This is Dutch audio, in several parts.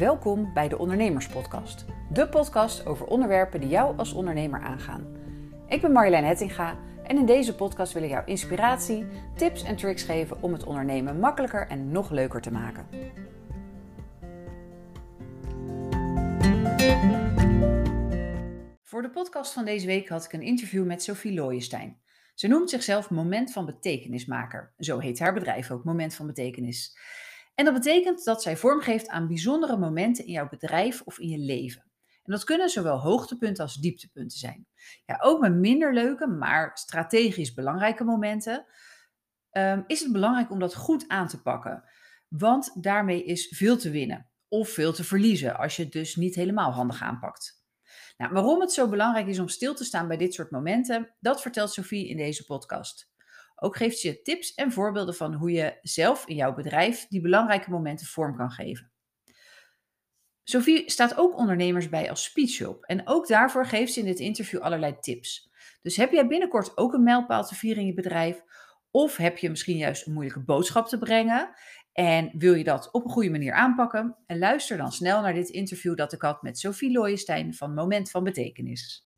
Welkom bij de Ondernemerspodcast. De podcast over onderwerpen die jou als ondernemer aangaan. Ik ben Marjolein Hettinga en in deze podcast wil ik jou inspiratie, tips en tricks geven om het ondernemen makkelijker en nog leuker te maken. Voor de podcast van deze week had ik een interview met Sophie Looijenstein. Ze noemt zichzelf Moment van Betekenismaker. Zo heet haar bedrijf ook, Moment van Betekenis. En dat betekent dat zij vormgeeft aan bijzondere momenten in jouw bedrijf of in je leven. En dat kunnen zowel hoogtepunten als dieptepunten zijn. Ja, ook met minder leuke, maar strategisch belangrijke momenten um, is het belangrijk om dat goed aan te pakken. Want daarmee is veel te winnen of veel te verliezen als je het dus niet helemaal handig aanpakt. Nou, waarom het zo belangrijk is om stil te staan bij dit soort momenten, dat vertelt Sophie in deze podcast. Ook geeft ze je tips en voorbeelden van hoe je zelf in jouw bedrijf die belangrijke momenten vorm kan geven. Sophie staat ook ondernemers bij als speechhulp en ook daarvoor geeft ze in dit interview allerlei tips. Dus heb jij binnenkort ook een mijlpaal te vieren in je bedrijf? Of heb je misschien juist een moeilijke boodschap te brengen? En wil je dat op een goede manier aanpakken? En luister dan snel naar dit interview dat ik had met Sophie Looijenstein van Moment van Betekenis.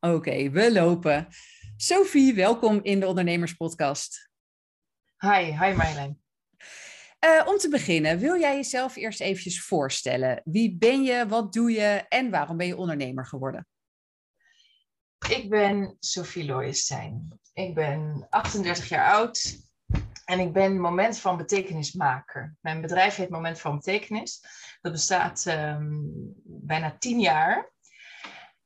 Oké, we lopen. Sophie, welkom in de Ondernemerspodcast. Hi, hi Marjolein. Uh, om te beginnen, wil jij jezelf eerst eventjes voorstellen? Wie ben je, wat doe je en waarom ben je ondernemer geworden? Ik ben Sophie Looijenstein. Ik ben 38 jaar oud en ik ben Moment van Betekenismaker. Mijn bedrijf heet Moment van Betekenis. Dat bestaat um, bijna 10 jaar.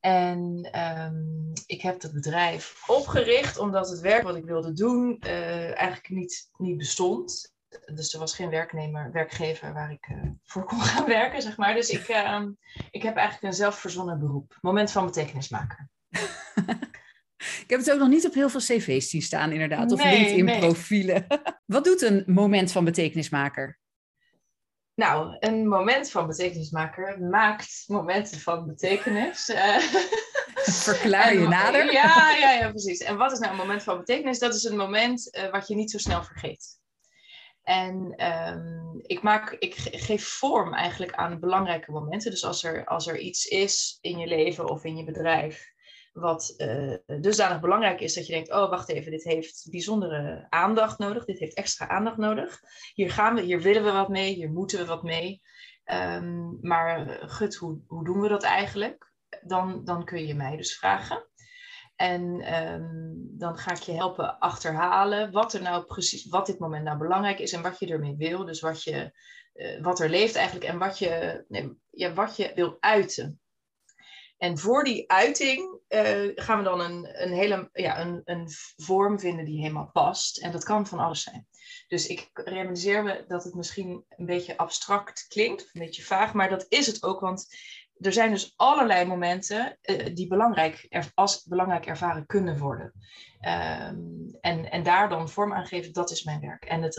En um, ik heb dat bedrijf opgericht omdat het werk wat ik wilde doen uh, eigenlijk niet, niet bestond. Dus er was geen werknemer, werkgever waar ik uh, voor kon gaan werken, zeg maar. Dus ik, uh, ik heb eigenlijk een zelfverzonnen beroep. Moment van betekenismaker. ik heb het ook nog niet op heel veel cv's zien staan, inderdaad. Of nee, LinkedIn-profielen. Nee. Wat doet een moment van betekenismaker? Nou, een moment van betekenismaker maakt momenten van betekenis. Eh, Verklaar je nader. Ja, ja, ja, precies. En wat is nou een moment van betekenis? Dat is een moment uh, wat je niet zo snel vergeet. En um, ik, maak, ik geef vorm eigenlijk aan belangrijke momenten. Dus als er, als er iets is in je leven of in je bedrijf wat uh, dusdanig belangrijk is dat je denkt, oh wacht even, dit heeft bijzondere aandacht nodig, dit heeft extra aandacht nodig. Hier gaan we, hier willen we wat mee, hier moeten we wat mee. Um, maar eh, gut, hoe, hoe doen we dat eigenlijk? Dan, dan kun je mij dus vragen. En um, dan ga ik je helpen achterhalen wat er nou precies, wat dit moment nou belangrijk is en wat je ermee wil. Dus wat, je, uh, wat er leeft eigenlijk en wat je, nee, ja, wat je wil uiten. En voor die uiting uh, gaan we dan een, een hele ja, een, een vorm vinden die helemaal past. En dat kan van alles zijn. Dus ik realiseer me dat het misschien een beetje abstract klinkt, een beetje vaag, maar dat is het ook. Want er zijn dus allerlei momenten uh, die belangrijk als belangrijk ervaren kunnen worden. Um, en, en daar dan vorm aan geven, dat is mijn werk. En het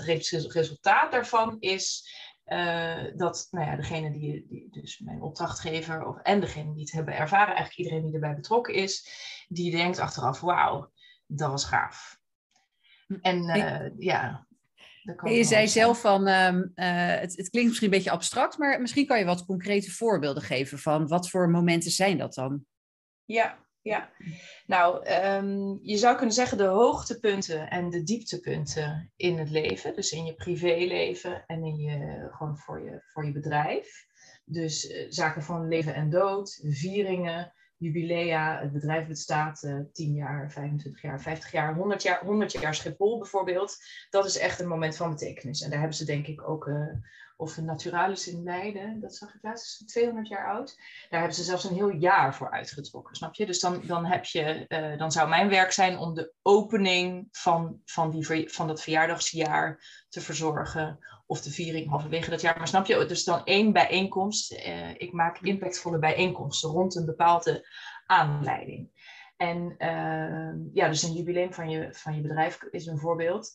resultaat daarvan is uh, dat nou ja, degene die, die, dus mijn opdrachtgever of, en degene die het hebben ervaren, eigenlijk iedereen die erbij betrokken is, die denkt achteraf, wauw, dat was gaaf. Hm. En uh, ja. Je zei zelf van, uh, het, het, klinkt misschien een beetje abstract, maar misschien kan je wat concrete voorbeelden geven van wat voor momenten zijn dat dan? Ja, ja. Nou, um, je zou kunnen zeggen de hoogtepunten en de dieptepunten in het leven. Dus in je privéleven en in je, gewoon voor je, voor je bedrijf. Dus uh, zaken van leven en dood, vieringen, jubilea. Het bedrijf bestaat uh, 10 jaar, 25 jaar, 50 jaar, 100 jaar, 100 jaar Schiphol bijvoorbeeld. Dat is echt een moment van betekenis. En daar hebben ze denk ik ook uh, of de Naturalis in Leiden, dat zag ik laatst, is 200 jaar oud. Daar hebben ze zelfs een heel jaar voor uitgetrokken, snap je? Dus dan, dan, heb je, uh, dan zou mijn werk zijn om de opening van, van, die, van dat verjaardagsjaar te verzorgen. Of de viering halverwege dat jaar. Maar snap je, dus dan één bijeenkomst. Uh, ik maak impactvolle bijeenkomsten rond een bepaalde aanleiding. En uh, ja, dus een jubileum van je, van je bedrijf is een voorbeeld.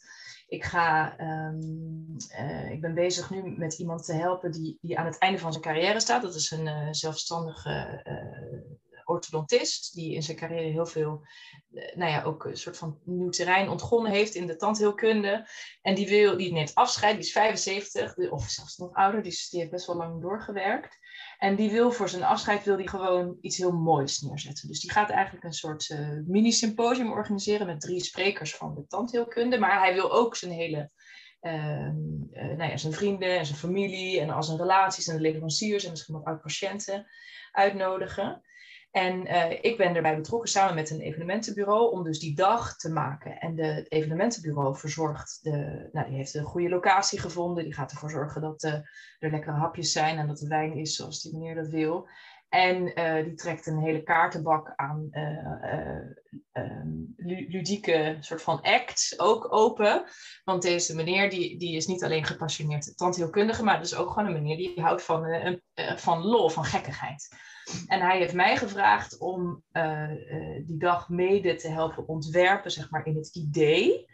Ik, ga, um, uh, ik ben bezig nu met iemand te helpen die, die aan het einde van zijn carrière staat. Dat is een uh, zelfstandige uh, orthodontist, die in zijn carrière heel veel, nou ja, ook een soort van nieuw terrein ontgonnen heeft in de tandheelkunde. En die, wil, die neemt afscheid, die is 75, of zelfs nog ouder, die, die heeft best wel lang doorgewerkt. En die wil voor zijn afscheid wil die gewoon iets heel moois neerzetten. Dus die gaat eigenlijk een soort uh, mini-symposium organiseren met drie sprekers van de tandheelkunde. Maar hij wil ook zijn hele uh, nou ja, zijn vrienden en zijn familie en al zijn relaties en de leveranciers en misschien ook oud-patiënten uitnodigen. En uh, ik ben erbij betrokken samen met een evenementenbureau om dus die dag te maken. En de, het evenementenbureau verzorgt, de, nou, die heeft een goede locatie gevonden. Die gaat ervoor zorgen dat uh, er lekkere hapjes zijn en dat de wijn is zoals die meneer dat wil. En uh, die trekt een hele kaartenbak aan um, ludieke soort van acts ook open. Want deze meneer die, die is niet alleen gepassioneerd tandheelkundige, maar dus ook gewoon een meneer die houdt van, van lol, van gekkigheid. En hij heeft mij gevraagd om die dag mede te helpen ontwerpen, zeg maar, in het idee.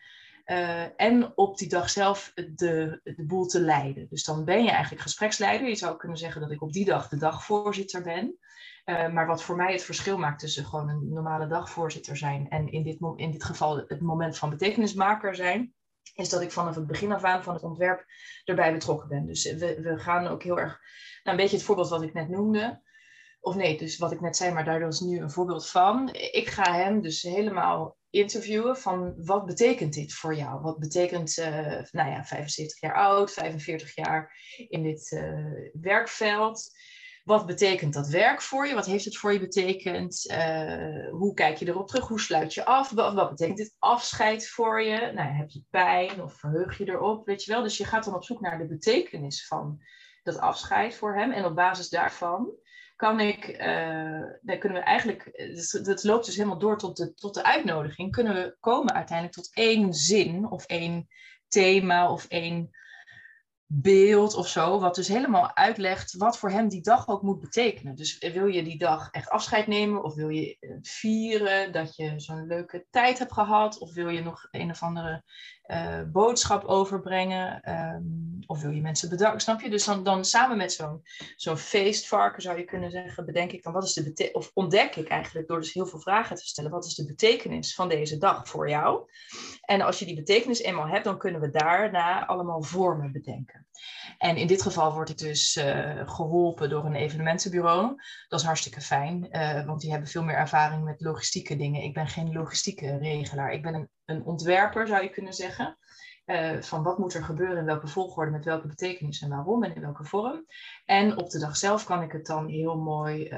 Uh, en op die dag zelf de, de boel te leiden. Dus dan ben je eigenlijk gespreksleider. Je zou kunnen zeggen dat ik op die dag de dagvoorzitter ben. maar wat voor mij het verschil maakt tussen gewoon een normale dagvoorzitter zijn en in dit, in dit geval het moment van betekenismaker zijn, is dat ik vanaf het begin af aan van het ontwerp erbij betrokken ben. Dus we, we gaan ook heel erg, nou, een beetje het voorbeeld wat ik net noemde. Of nee, dus wat ik net zei, maar daardoor is nu een voorbeeld van. Ik ga hem dus helemaal interviewen van wat betekent dit voor jou? Wat betekent, uh, nou ja, 75 jaar oud, 45 jaar in dit uh, werkveld. Wat betekent dat werk voor je? Wat heeft het voor je betekend? Uh, hoe kijk je erop terug? Hoe sluit je af? Wat, wat, betekent dit afscheid voor je? Nou, heb je pijn of verheug je erop? Weet je wel? Dus je gaat dan op zoek naar de betekenis van dat afscheid voor hem. En op basis daarvan kan ik, uh, dan kunnen we eigenlijk, dus, dat loopt dus helemaal door tot de, tot de uitnodiging, kunnen we komen uiteindelijk tot één zin of één thema of één beeld of zo, wat dus helemaal uitlegt wat voor hem die dag ook moet betekenen. Dus wil je die dag echt afscheid nemen of wil je eh, vieren dat je zo'n leuke tijd hebt gehad of wil je nog een of andere uh, boodschap overbrengen um, of wil je mensen bedanken, snap je? Dus dan, dan samen met zo'n zo'n feestvarken zou je kunnen zeggen, bedenk ik dan wat is de of ontdek ik eigenlijk door dus heel veel vragen te stellen, wat is de betekenis van deze dag voor jou? En als je die betekenis eenmaal hebt, dan kunnen we daarna allemaal vormen bedenken. En in dit geval word ik dus uh, geholpen door een evenementenbureau. Dat is hartstikke fijn, uh, want die hebben veel meer ervaring met logistieke dingen. Ik ben geen logistieke regelaar. Ik ben een, een ontwerper, zou je kunnen zeggen. Uh, van wat moet er gebeuren, in welke volgorde, met welke betekenis en waarom en in welke vorm. En op de dag zelf kan ik het dan heel mooi,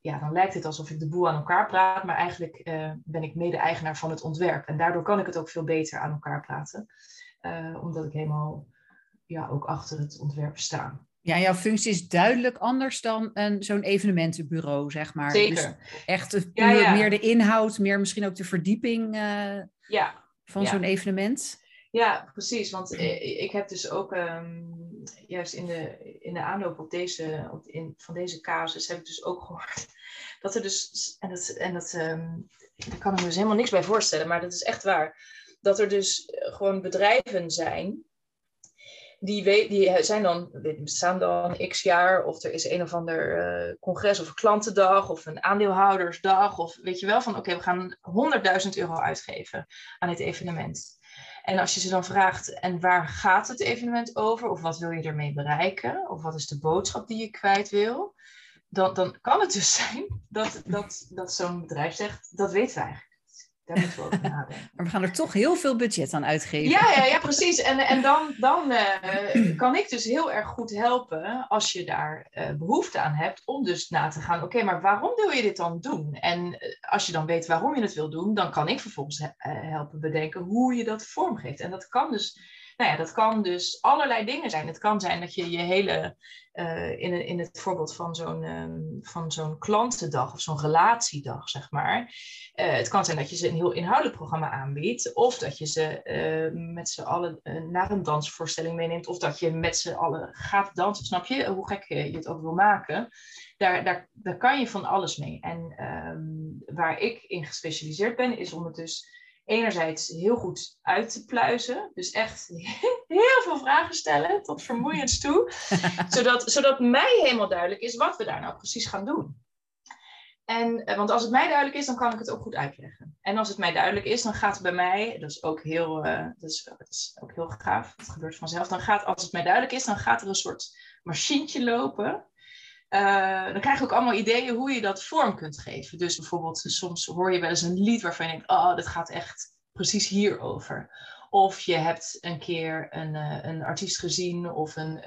ja, dan lijkt het alsof ik de boel aan elkaar praat, maar eigenlijk ben ik mede-eigenaar van het ontwerp. En daardoor kan ik het ook veel beter aan elkaar praten, omdat ik helemaal ja, ook achter het ontwerp staan. Ja, jouw functie is duidelijk anders dan een, zo'n evenementenbureau, zeg maar. Zeker. Dus echt ja, ja. meer de inhoud, meer misschien ook de verdieping uh, ja. van zo'n evenement. Ja, precies. Want ik heb dus ook um, juist in de, in de aanloop op deze, op in, van deze casus heb ik dus ook gehoord dat er dus, en dat, en dat um, daar kan ik me dus helemaal niks bij voorstellen, maar dat is echt waar, dat er dus gewoon bedrijven zijn die, weet, die zijn dan, bestaan dan x jaar, of er is een of ander uh, congres of een klantendag of een aandeelhoudersdag, of weet je wel, van oké, we gaan 100.000 euro uitgeven aan dit evenement. En als je ze dan vraagt, en waar gaat het evenement over, of wat wil je ermee bereiken, of wat is de boodschap die je kwijt wil, dan, dan kan het dus zijn dat, dat, dat zo'n bedrijf zegt, dat weten we eigenlijk daar moeten we over nadenken. Maar we gaan er toch heel veel budget aan uitgeven. Ja, ja, ja precies. En, en dan, dan uh, kan ik dus heel erg goed helpen als je daar uh, behoefte aan hebt om dus na te gaan, oké, maar waarom wil je dit dan doen? En uh, als je dan weet waarom je het wil doen, dan kan ik vervolgens helpen bedenken hoe je dat vormgeeft. En dat kan dus nou ja, dat kan dus allerlei dingen zijn. Het kan zijn dat je je hele, uh, in, in het voorbeeld van zo'n um, van zo'n klantendag of zo'n relatiedag, zeg maar. Uh, het kan zijn dat je ze een heel inhoudelijk programma aanbiedt. Of dat je ze uh, met z'n allen naar een dansvoorstelling meeneemt. Of dat je met z'n allen gaat dansen. Snap je hoe gek je het ook wil maken? Daar, daar, daar kan je van alles mee. En um, waar ik in gespecialiseerd ben, is om het dus enerzijds heel goed uit te pluizen. Dus echt heel veel vragen stellen, tot vermoeiend toe. zodat, zodat mij helemaal duidelijk is wat we daar nou precies gaan doen. En, eh, want als het mij duidelijk is, dan kan ik het ook goed uitleggen. En als het mij duidelijk is, dan gaat het bij mij, dat is ook heel, uh, dat is, dat is ook heel gaaf, dat gebeurt vanzelf. Dan gaat, als het mij duidelijk is, dan gaat er een soort machientje lopen. Uh, dan krijg je ook allemaal ideeën hoe je dat vorm kunt geven. Dus bijvoorbeeld, soms hoor je wel eens een lied waarvan je denkt, oh, dit gaat echt precies hierover. Of je hebt een keer een, een artiest gezien of een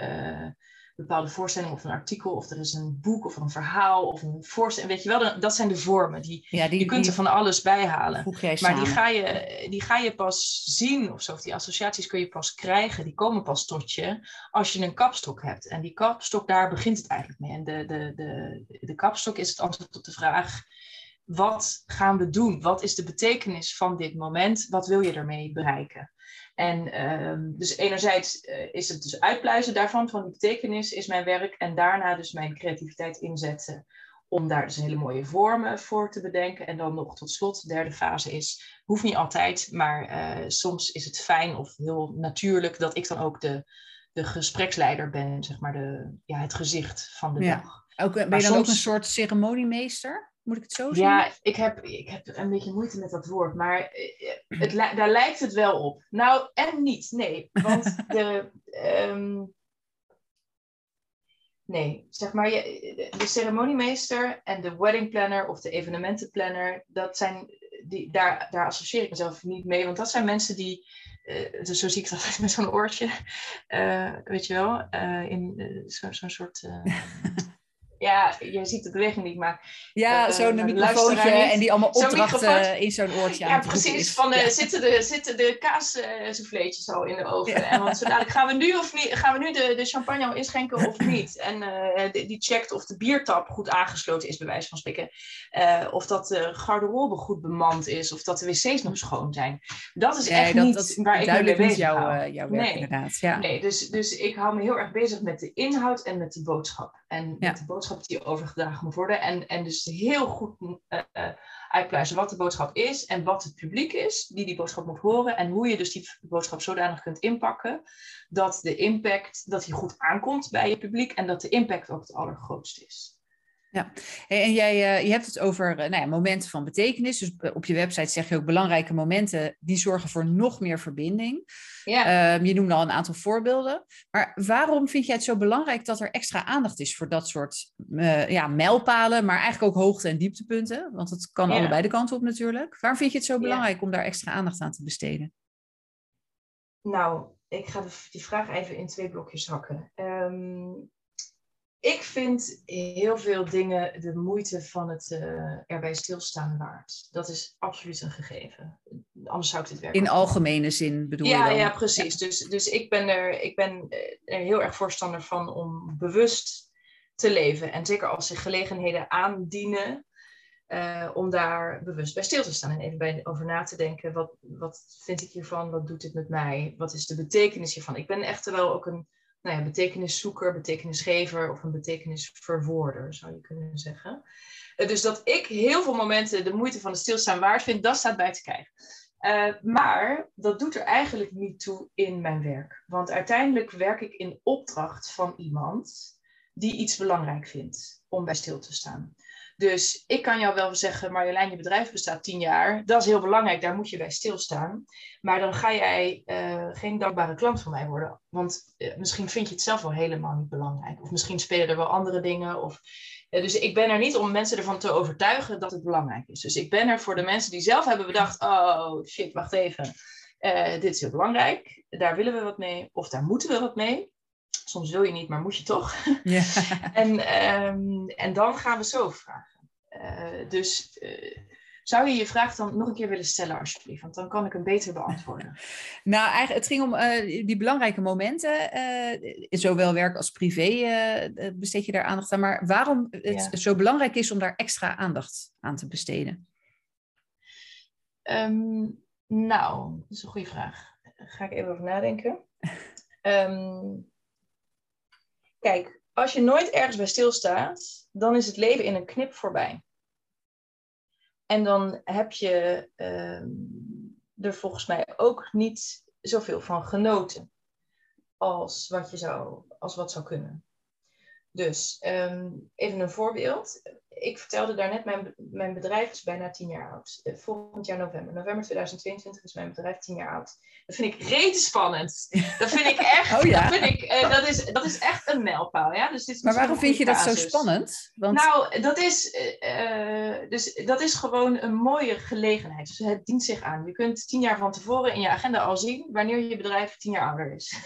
bepaalde voorstelling of een artikel, of er is een boek of een verhaal of een voorstelling. Weet je wel, dat zijn de vormen. Die, ja, die je kunt er van alles bij halen. Maar die ga, je, die ga je pas zien of zo. Of die associaties kun je pas krijgen. Die komen pas tot je als je een kapstok hebt. En die kapstok, daar begint het eigenlijk mee. En de, de, de, de kapstok is het antwoord op de vraag. Wat gaan we doen? Wat is de betekenis van dit moment? Wat wil je ermee bereiken? En ehm, dus enerzijds uh, is het dus uitpluizen daarvan, van die betekenis, is mijn werk. En daarna dus mijn creativiteit inzetten om daar dus hele mooie vormen voor te bedenken. En dan nog tot slot, de derde fase is, hoeft niet altijd, maar uh, soms is het fijn of heel natuurlijk dat ik dan ook de, de gespreksleider ben, zeg maar, de, ja, het gezicht van de ja. dag. Ook, ben je dan ook een soort ceremoniemeester? Moet ik het zo zien? Ja, ik heb, ik heb een beetje moeite met dat woord, maar eh, het, daar lijkt het wel op. Nou, en niet, nee. Want de, um, nee, zeg maar, de ceremoniemeester en de wedding planner of de evenementenplanner, dat zijn, die, daar, daar associeer ik mezelf niet mee, want dat zijn mensen die, uh, dus zo zie ik dat met zo'n oortje, uh, weet je wel, uh, in zo'n zo soort ja, je ziet de beweging die ik maak. Ja, uh, zo'n microfoontje en die allemaal opdrachten in zo'n oortje Ja, precies. Van, uh, zitten de, zitten de kaassouffleetjes al in de oven? Ja. En want zo dadelijk gaan we nu, of niet, gaan we nu de, de champagne al inschenken of niet? En uh, die, die checkt of de biertap goed aangesloten is, bij wijze van spreken. of dat de garderobe goed bemand is, of dat de wc's nog schoon zijn. Dat is echt dat, niet dat waar ik mee bezig jouw, jouw werk nee. inderdaad. Ja. Nee, dus, dus ik hou me heel erg bezig met de inhoud en met de boodschap. En met de boodschap die overgedragen moet worden. En, en dus heel goed uh, uitpluizen wat de boodschap is en wat het publiek is die die boodschap moet horen. En hoe je dus die boodschap zodanig kunt inpakken dat de impact, dat die goed aankomt bij je publiek en dat de impact ook het allergrootste is. Ja, en jij uh, je hebt het over uh, nou ja, momenten van betekenis. Dus op je website zeg je ook belangrijke momenten die zorgen voor nog meer verbinding. Ja. Um, je noemde al een aantal voorbeelden. Maar waarom vind jij het zo belangrijk dat er extra aandacht is voor dat soort uh, ja, mijlpalen, maar eigenlijk ook hoogte- en dieptepunten? Want het kan ja. allebei de kanten op natuurlijk. Waarom vind je het zo belangrijk ja. om daar extra aandacht aan te besteden? Nou, ik ga de, die vraag even in twee blokjes hakken. Um, ik vind heel veel dingen de moeite van het uh, erbij stilstaan waard. Dat is absoluut een gegeven. Anders zou ik dit werk. In algemene zin bedoel ja, je dan? Ja, precies. Ja. Dus, dus ik ben, er, ik ben er heel erg voorstander van om bewust te leven. En zeker als zich gelegenheden aandienen, uh, om daar bewust bij stil te staan. En even bij over na te denken. Wat, wat vind ik hiervan? Wat doet dit met mij? Wat is de betekenis hiervan? Ik ben echt wel ook een nou ja, betekeniszoeker, betekenisgever of een betekenisverwoorder, zou je kunnen zeggen. Uh, dus dat ik heel veel momenten de moeite van het stilstaan waard vind, dat staat bij te kijken. Uh, maar dat doet er eigenlijk niet toe in mijn werk. Want uiteindelijk werk ik in opdracht van iemand die iets belangrijk vindt om bij stil te staan. Dus ik kan jou wel zeggen, Marjolein, je bedrijf bestaat tien jaar. Dat is heel belangrijk, daar moet je bij stilstaan. Maar dan ga jij uh, geen dankbare klant van mij worden. Want uh, misschien vind je het zelf wel helemaal niet belangrijk. Of misschien spelen er wel andere dingen. Of, uh, dus ik ben er niet om mensen ervan te overtuigen dat het belangrijk is. Dus ik ben er voor de mensen die zelf hebben bedacht, oh shit, wacht even. dit is heel belangrijk, daar willen we wat mee. Of daar moeten we wat mee. Soms wil je niet, maar moet je toch. Ja. en, um, en dan gaan we zo vragen. Uh, dus uh, zou je je vraag dan nog een keer willen stellen, alsjeblieft? Want dan kan ik hem beter beantwoorden. nou, eigenlijk, het ging om uh, die belangrijke momenten. zowel werk als privé besteed je daar aandacht aan. Maar waarom het ja. zo belangrijk is om daar extra aandacht aan te besteden? Um, nou, dat is een goede vraag. Daar ga ik even over nadenken. um, kijk, als je nooit ergens bij stilstaat, dan is het leven in een knip voorbij. En dan heb je uh, er volgens mij ook niet zoveel van genoten als wat, je zou, als wat zou kunnen. Dus um, even een voorbeeld. Ik vertelde daarnet, mijn, mijn bedrijf is bijna tien jaar oud. Eh, volgend jaar november. November 2022 is mijn bedrijf tien jaar oud. Dat vind ik rete spannend. Dat vind ik echt, oh, ja. dat, vind ik, uh, dat, is, dat is echt een mijlpaal. Ja? Dus dit is maar waarom vind je dat zo spannend? Want... Nou, dat is, uh, dus dat is gewoon een mooie gelegenheid. Dus het dient zich aan. Je kunt tien jaar van tevoren in je agenda al zien wanneer je bedrijf tien jaar ouder is.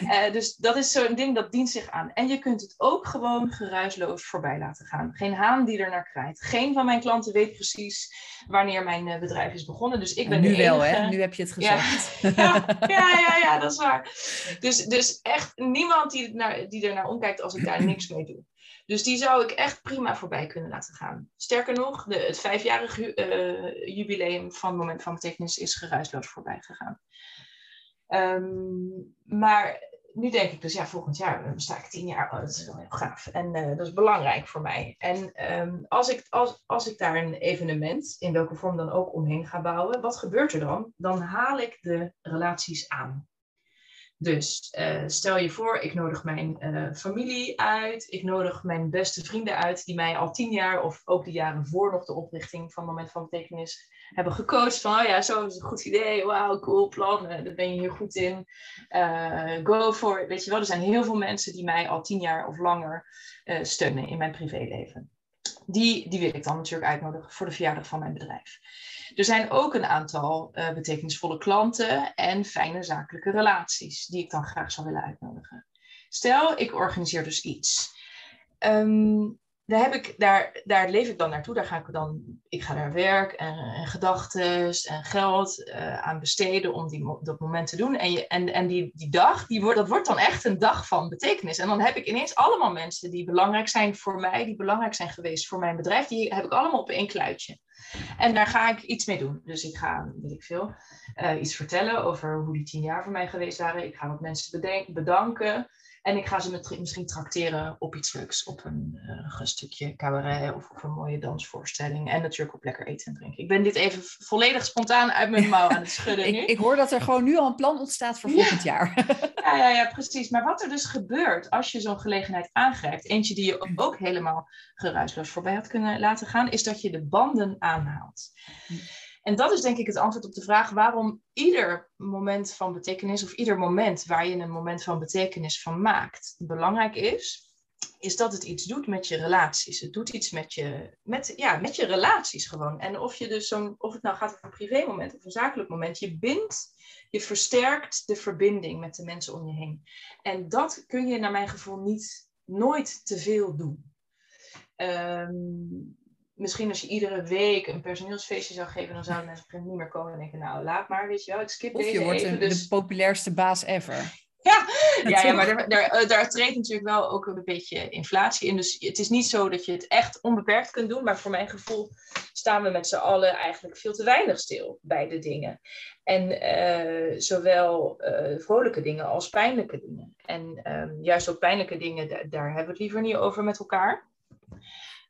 uh, dus dat is zo'n ding dat dient zich aan. En je kunt het ook gewoon geruisloos voorbij laten gaan. Geen haan die er naar krijgt. Geen van mijn klanten weet precies wanneer mijn bedrijf is begonnen. Dus ik ben nu wel, hè? Nu heb je het gezegd. Ja. ja, ja, ja, dat is waar. Dus, dus echt niemand die, naar, die er naar omkijkt als ik daar niks mee doe. Dus die zou ik echt prima voorbij kunnen laten gaan. Sterker nog, de, het vijfjarig uh, jubileum van het moment van betekenis is geruisloos voorbij gegaan. Um, maar nu denk ik dus, ja, volgend jaar sta ik tien jaar. Oh, dat is wel heel gaaf. En uh, dat is belangrijk voor mij. En um, als, ik, als, als ik daar een evenement, in welke vorm dan ook, omheen ga bouwen, wat gebeurt er dan? Dan haal ik de relaties aan. Dus uh, stel je voor, ik nodig mijn uh, familie uit, ik nodig mijn beste vrienden uit, die mij al tien jaar of ook de jaren voor nog de oprichting van Moment van Betekenis hebben gecoacht. Van, oh ja, zo is een goed idee, wauw, cool plan, uh, daar ben je hier goed in, go for it. Weet je wel, er zijn heel veel mensen die mij al tien jaar of langer steunen in mijn privéleven. Die, die wil ik dan natuurlijk uitnodigen voor de verjaardag van mijn bedrijf. Er zijn ook een aantal betekenisvolle klanten en fijne zakelijke relaties die ik dan graag zou willen uitnodigen. Stel, ik organiseer dus iets. Um, daar, heb ik, daar, daar leef ik dan naartoe. Daar ga ik dan, ik ga daar werk en, en gedachten en geld uh, aan besteden om die, dat moment te doen. En, je, en, en die, die dag, die wordt, dat wordt dan echt een dag van betekenis. En dan heb ik ineens allemaal mensen die belangrijk zijn voor mij, die belangrijk zijn geweest voor mijn bedrijf, die heb ik allemaal op één kluitje. En daar ga ik iets mee doen. Dus ik ga, weet ik veel, uh, iets vertellen over hoe die tien jaar voor mij geweest waren. Ik ga wat mensen bedanken. En ik ga ze met, misschien trakteren op iets leuks. Op een, uh, een stukje cabaret of op een mooie dansvoorstelling. En natuurlijk op lekker eten en drinken. Ik ben dit even volledig spontaan uit mijn mouw aan het schudden nu. ik, ik, hoor dat er gewoon nu al een plan ontstaat voor volgend jaar. ja, ja, ja, precies. Maar wat er dus gebeurt als je zo'n gelegenheid aangrijpt. Eentje die je ook helemaal geruisloos voorbij had kunnen laten gaan. Is dat je de banden aanhaalt. En dat is denk ik het antwoord op de vraag waarom ieder moment van betekenis of ieder moment waar je een moment van betekenis van maakt belangrijk is, is dat het iets doet met je relaties. Het doet iets met je, met, ja, met je relaties gewoon. En of, je dus zo'n, of het nou gaat over een privé moment of een zakelijk moment, je bindt, je versterkt de verbinding met de mensen om je heen. En dat kun je naar mijn gevoel niet, nooit te veel doen. Um, misschien als je iedere week een personeelsfeestje zou geven, dan zouden mensen niet meer komen en denken, nou laat maar, weet je wel, ik skip of deze je wordt even, dus... de populairste baas ever. Ja, ja, ja maar daar, daar, eh, daar treedt natuurlijk wel ook een beetje inflatie in. Dus het is niet zo dat je het echt onbeperkt kunt doen. Maar voor mijn gevoel staan we met z'n allen eigenlijk veel te weinig stil bij de dingen. En uh, zowel uh, vrolijke dingen als pijnlijke dingen. En um, juist ook pijnlijke dingen, daar, daar hebben we het liever niet over met elkaar.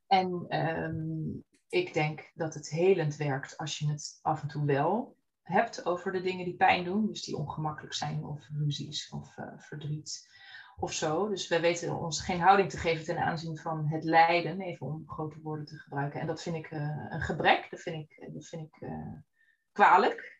En um, ik denk dat het helend werkt als je het af en toe wel hebt over de dingen die pijn doen. Dus die ongemakkelijk zijn of ruzies of uh, verdriet of zo. Dus we weten ons geen houding te geven ten aanzien van het lijden, even om grote woorden te gebruiken. En dat vind ik uh, een gebrek, dat vind ik, dat vind ik uh, kwalijk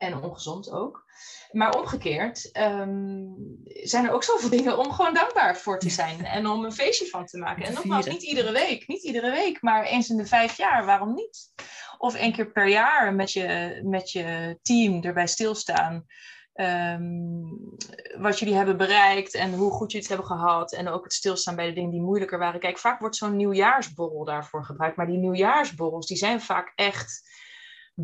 en ongezond ook. Maar omgekeerd um, zijn er ook zoveel dingen om gewoon dankbaar voor te zijn en om een feestje van te maken. En nogmaals, niet iedere week, niet iedere week, maar eens in de vijf jaar, waarom niet? Of één keer per jaar met je, met je team erbij stilstaan. Um, wat jullie hebben bereikt en hoe goed jullie het hebben gehad. En ook het stilstaan bij de dingen die moeilijker waren. Kijk, vaak wordt zo'n nieuwjaarsborrel daarvoor gebruikt. Maar die nieuwjaarsborrels, die zijn vaak echt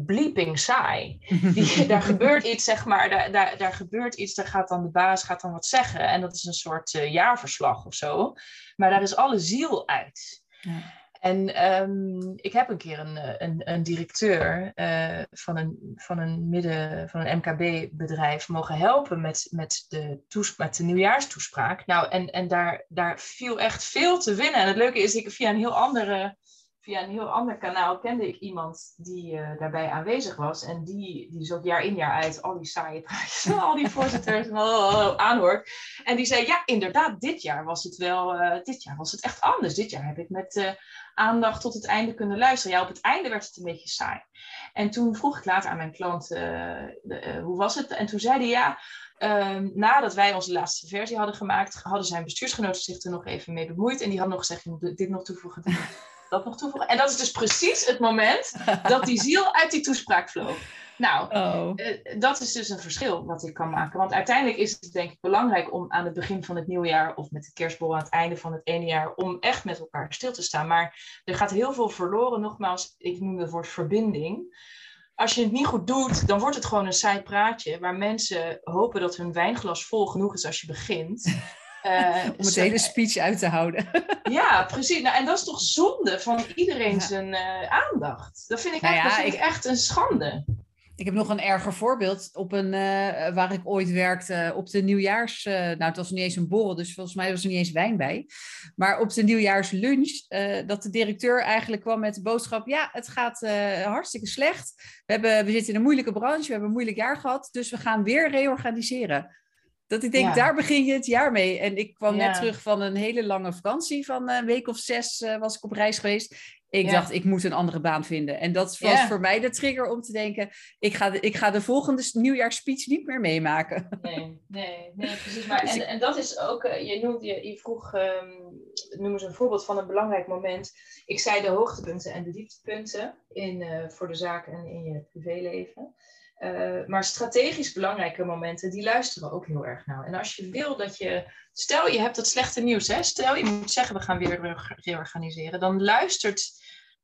bleeping saai. Die, daar gebeurt iets, zeg maar, daar, daar, daar gebeurt iets, daar gaat dan de baas gaat dan wat zeggen. En dat is een soort uh, jaarverslag of zo. Maar daar is alle ziel uit. Ja. En um, ik heb een keer een, een, een directeur uh, van, een, van een midden, van een MKB-bedrijf mogen helpen met, met, de met de nieuwjaarstoespraak. Nou, en, en daar, daar viel echt veel te winnen. En het leuke is, ik via een heel andere via een heel ander kanaal kende ik iemand die uh, daarbij aanwezig was. En die, die dus ook jaar in jaar uit al die saaie praatjes, al die voorzitters aanhoort. En die zei, ja, inderdaad, dit jaar was het wel, uh, dit jaar was het echt anders. Dit jaar heb ik met uh, aandacht tot het einde kunnen luisteren. Ja, op het einde werd het een beetje saai. En toen vroeg ik later aan mijn klant, hoe was het? En toen zei hij, ja... Um, nadat wij onze laatste versie hadden gemaakt, hadden zijn bestuursgenoten zich er nog even mee bemoeid. En die hadden nog gezegd, je moet dit nog toevoegen, dat nog toevoegen. En dat is dus precies het moment dat die ziel uit die toespraak vloog. Nou, oh. uh, dat is dus een verschil wat ik kan maken. Want uiteindelijk is het denk ik belangrijk om aan het begin van het nieuwe jaar of met de kerstbol aan het einde van het ene jaar om echt met elkaar stil te staan. Maar er gaat heel veel verloren. Nogmaals, ik noem het woord verbinding als je het niet goed doet, dan wordt het gewoon een saai praatje waar mensen hopen dat hun wijnglas vol genoeg is als je begint. Uh, Om het hele speech uit te houden. ja, precies. Nou, en dat is toch zonde van iedereen zijn uh, aandacht. Dat vind ik, nou echt, ja, vind ik echt een schande. Ik heb nog een erger voorbeeld op een, uh, waar ik ooit werkte op de nieuwjaars. Uh, nou, het was niet eens een borrel, dus volgens mij was er niet eens wijn bij. Maar op de nieuwjaarslunch, uh, dat de directeur eigenlijk kwam met de boodschap: Ja, het gaat hartstikke slecht. We, hebben, we zitten in een moeilijke branche, we hebben een moeilijk jaar gehad, dus we gaan weer reorganiseren. Dat ik denk, daar begin je het jaar mee. En ik kwam net terug van een hele lange vakantie. Van een week of zes was ik op reis geweest. Ik dacht, ik moet een andere baan vinden. En dat was voor mij de trigger om te denken, ik ga de, ik ga de volgende nieuwjaarspeech niet meer meemaken. Nee, nee, nee precies. Maar, dus en, en dat is ook, uh, je, noemde, je, je vroeg, um, noem eens een voorbeeld van een belangrijk moment. Ik zei de hoogtepunten en de dieptepunten in, uh, voor de zaak en in je privéleven. Uh, maar strategisch belangrijke momenten, die luisteren ook heel erg naar. En als je wil dat je, stel je hebt dat slechte nieuws, hè? stel je moet zeggen we gaan weer reorganiseren, dan luistert,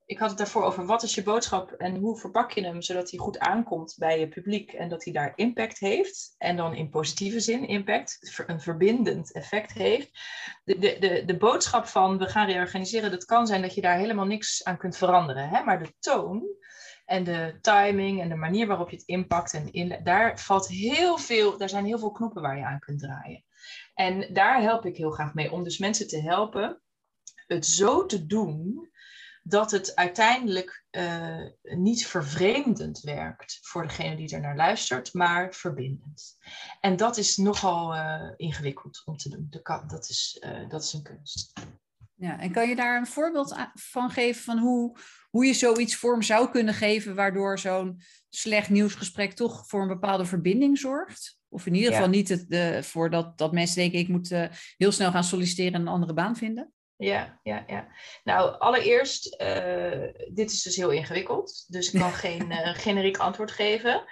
ik had het daarvoor over wat is je boodschap en hoe verpak je hem zodat hij goed aankomt bij je publiek en dat hij daar impact heeft en dan in positieve zin impact, een verbindend effect heeft. De, de, de, de boodschap van we gaan reorganiseren, dat kan zijn dat je daar helemaal niks aan kunt veranderen, hè? maar de toon en de timing en de manier waarop je het inpakt. En in, daar valt heel veel, daar zijn heel veel knoppen waar je aan kunt draaien. En daar help ik heel graag mee, om dus mensen te helpen het zo te doen dat het uiteindelijk uh, niet vervreemdend werkt voor degene die er naar luistert, maar verbindend. En dat is nogal uh, ingewikkeld om te doen. Dat is, uh, dat is een kunst. Ja, en kan je daar een voorbeeld van geven van hoe, hoe je zoiets vorm zou kunnen geven, waardoor zo'n slecht nieuwsgesprek toch voor een bepaalde verbinding zorgt? Of in ieder geval niet het, de, voor dat, dat mensen denken, ik moet uh, heel snel gaan solliciteren en een andere baan vinden? Ja, ja, ja. Nou, allereerst, uh, dit is dus heel ingewikkeld, dus ik kan geen uh, generiek antwoord geven.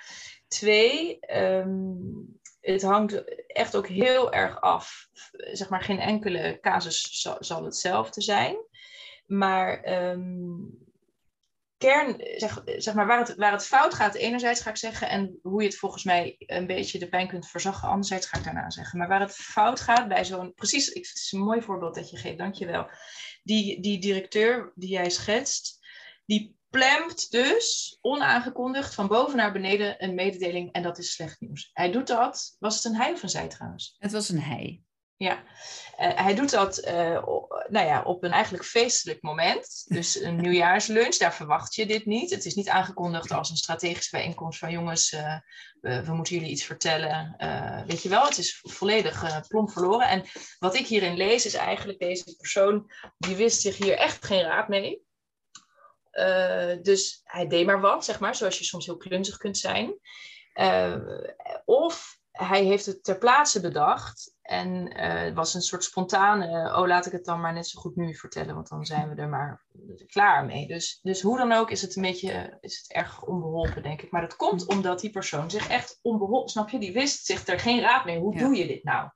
Twee, um, het hangt echt ook heel erg af. Zeg maar, geen enkele casus zal, zal hetzelfde zijn. Maar um, kern, zeg, zeg maar, waar het, waar het fout gaat, enerzijds ga ik zeggen, en hoe je het volgens mij een beetje de pijn kunt verzachten, anderzijds ga ik daarna zeggen. Maar waar het fout gaat bij zo'n, precies, het is een mooi voorbeeld dat je geeft, dankjewel. Die, die directeur die jij schetst, die plemt dus onaangekondigd van boven naar beneden een mededeling en dat is slecht nieuws. Hij doet dat, was het een hij of een zij trouwens? Het was een hij. Ja, uh, hij doet dat uh, nou ja, op een eigenlijk feestelijk moment. Dus een nieuwjaarslunch, daar verwacht je dit niet. Het is niet aangekondigd als een strategische bijeenkomst van jongens, uh, we, we, moeten jullie iets vertellen. weet je wel, het is volledig plomp verloren. En wat ik hierin lees is eigenlijk deze persoon, die wist zich hier echt geen raad mee. dus hij deed maar wat, zeg maar, zoals je soms heel klunzig kunt zijn. of hij heeft het ter plaatse bedacht en uh, het was een soort spontane, oh laat ik het dan maar net zo goed nu vertellen, want dan zijn we er maar klaar mee. Dus, dus hoe dan ook is het een beetje, is het erg onbeholpen, denk ik. Maar dat komt omdat die persoon zich echt onbeholpen, snap je, die wist zich er geen raad mee. Hoe doe je dit nou?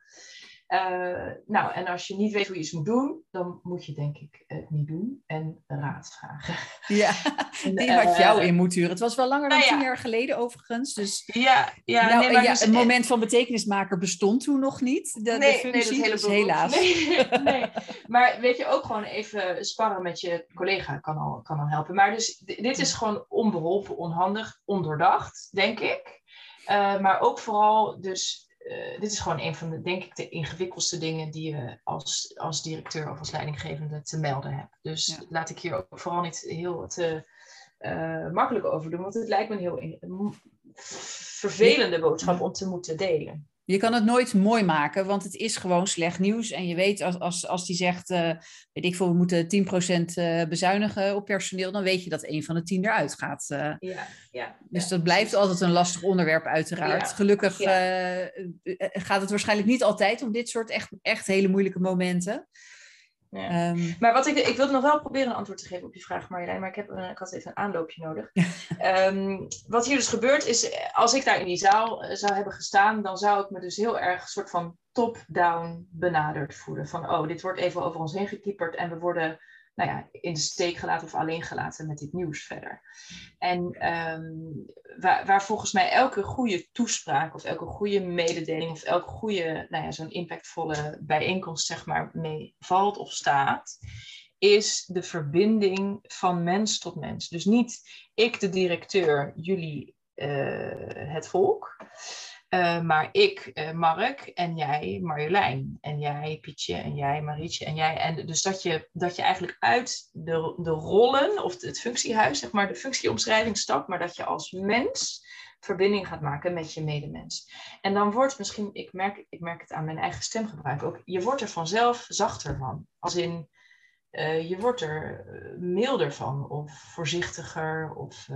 Uh, nou, en als je niet weet hoe je iets moet doen, dan moet je denk ik het niet doen en raad vragen. Ja, die had uh, jou in moeten huren. Het was wel langer dan nou ja. tien jaar geleden overigens. Dus, ja, ja, nou, nee, maar ja dus, een moment van betekenismaker bestond toen nog niet. De, nee, de functie, nee, dat dus helaas. Nee, nee, maar weet je, ook gewoon even sparren met je collega kan al, kan al helpen. Maar dus dit is gewoon onbeholpen, onhandig, ondoordacht, denk ik. Uh, maar ook vooral dus eh, dit is gewoon een van de, denk ik, de ingewikkeldste dingen die je als, als directeur of als leidinggevende te melden hebt. Dus laat ik hier ook vooral niet heel te uh, makkelijk over doen, want het lijkt me een heel vervelende boodschap om te moeten delen. Je kan het nooit mooi maken, want het is gewoon slecht nieuws. En je weet, als, als, als die zegt, uh, weet ik veel, we moeten 10% uh, bezuinigen op personeel, dan weet je dat een van de tien eruit gaat. Uh, ja, ja, dus dat blijft altijd een lastig onderwerp, uiteraard. Ja, Gelukkig gaat het waarschijnlijk niet altijd om dit soort echt, echt hele moeilijke momenten. Ehm, maar wat ik, ik wil nog wel proberen een antwoord te geven op je vraag, Marjolein, maar ik, heb, ik had even een aanloopje nodig. um, wat hier dus gebeurt is, als ik daar in die zaal eh, zou hebben gestaan, dan zou ik me dus heel erg soort van top-down benaderd voelen. Van, oh, dit wordt even over ons heen gekieperd en we worden nou ja, in de steek gelaten of alleen gelaten met dit nieuws verder. En ehm, waar, volgens mij elke goede toespraak of elke goede mededeling of elke goede, nou ja, zo'n impactvolle bijeenkomst zeg maar mee valt of staat, is de verbinding van mens tot mens. Dus niet ik de directeur, jullie uh, het volk. Uh, maar ik, uh, Mark, en jij, Marjolein. En jij, Pietje, en jij, Marietje, en jij. En dus dat je, dat je eigenlijk uit de, de rollen, of het functiehuis, zeg maar, de functieomschrijving stapt, maar dat je als mens verbinding gaat maken met je medemens. En dan wordt misschien, ik merk, ik merk het aan mijn eigen stemgebruik ook, je wordt er vanzelf zachter van. Als in, uh, je wordt er milder van, of voorzichtiger, of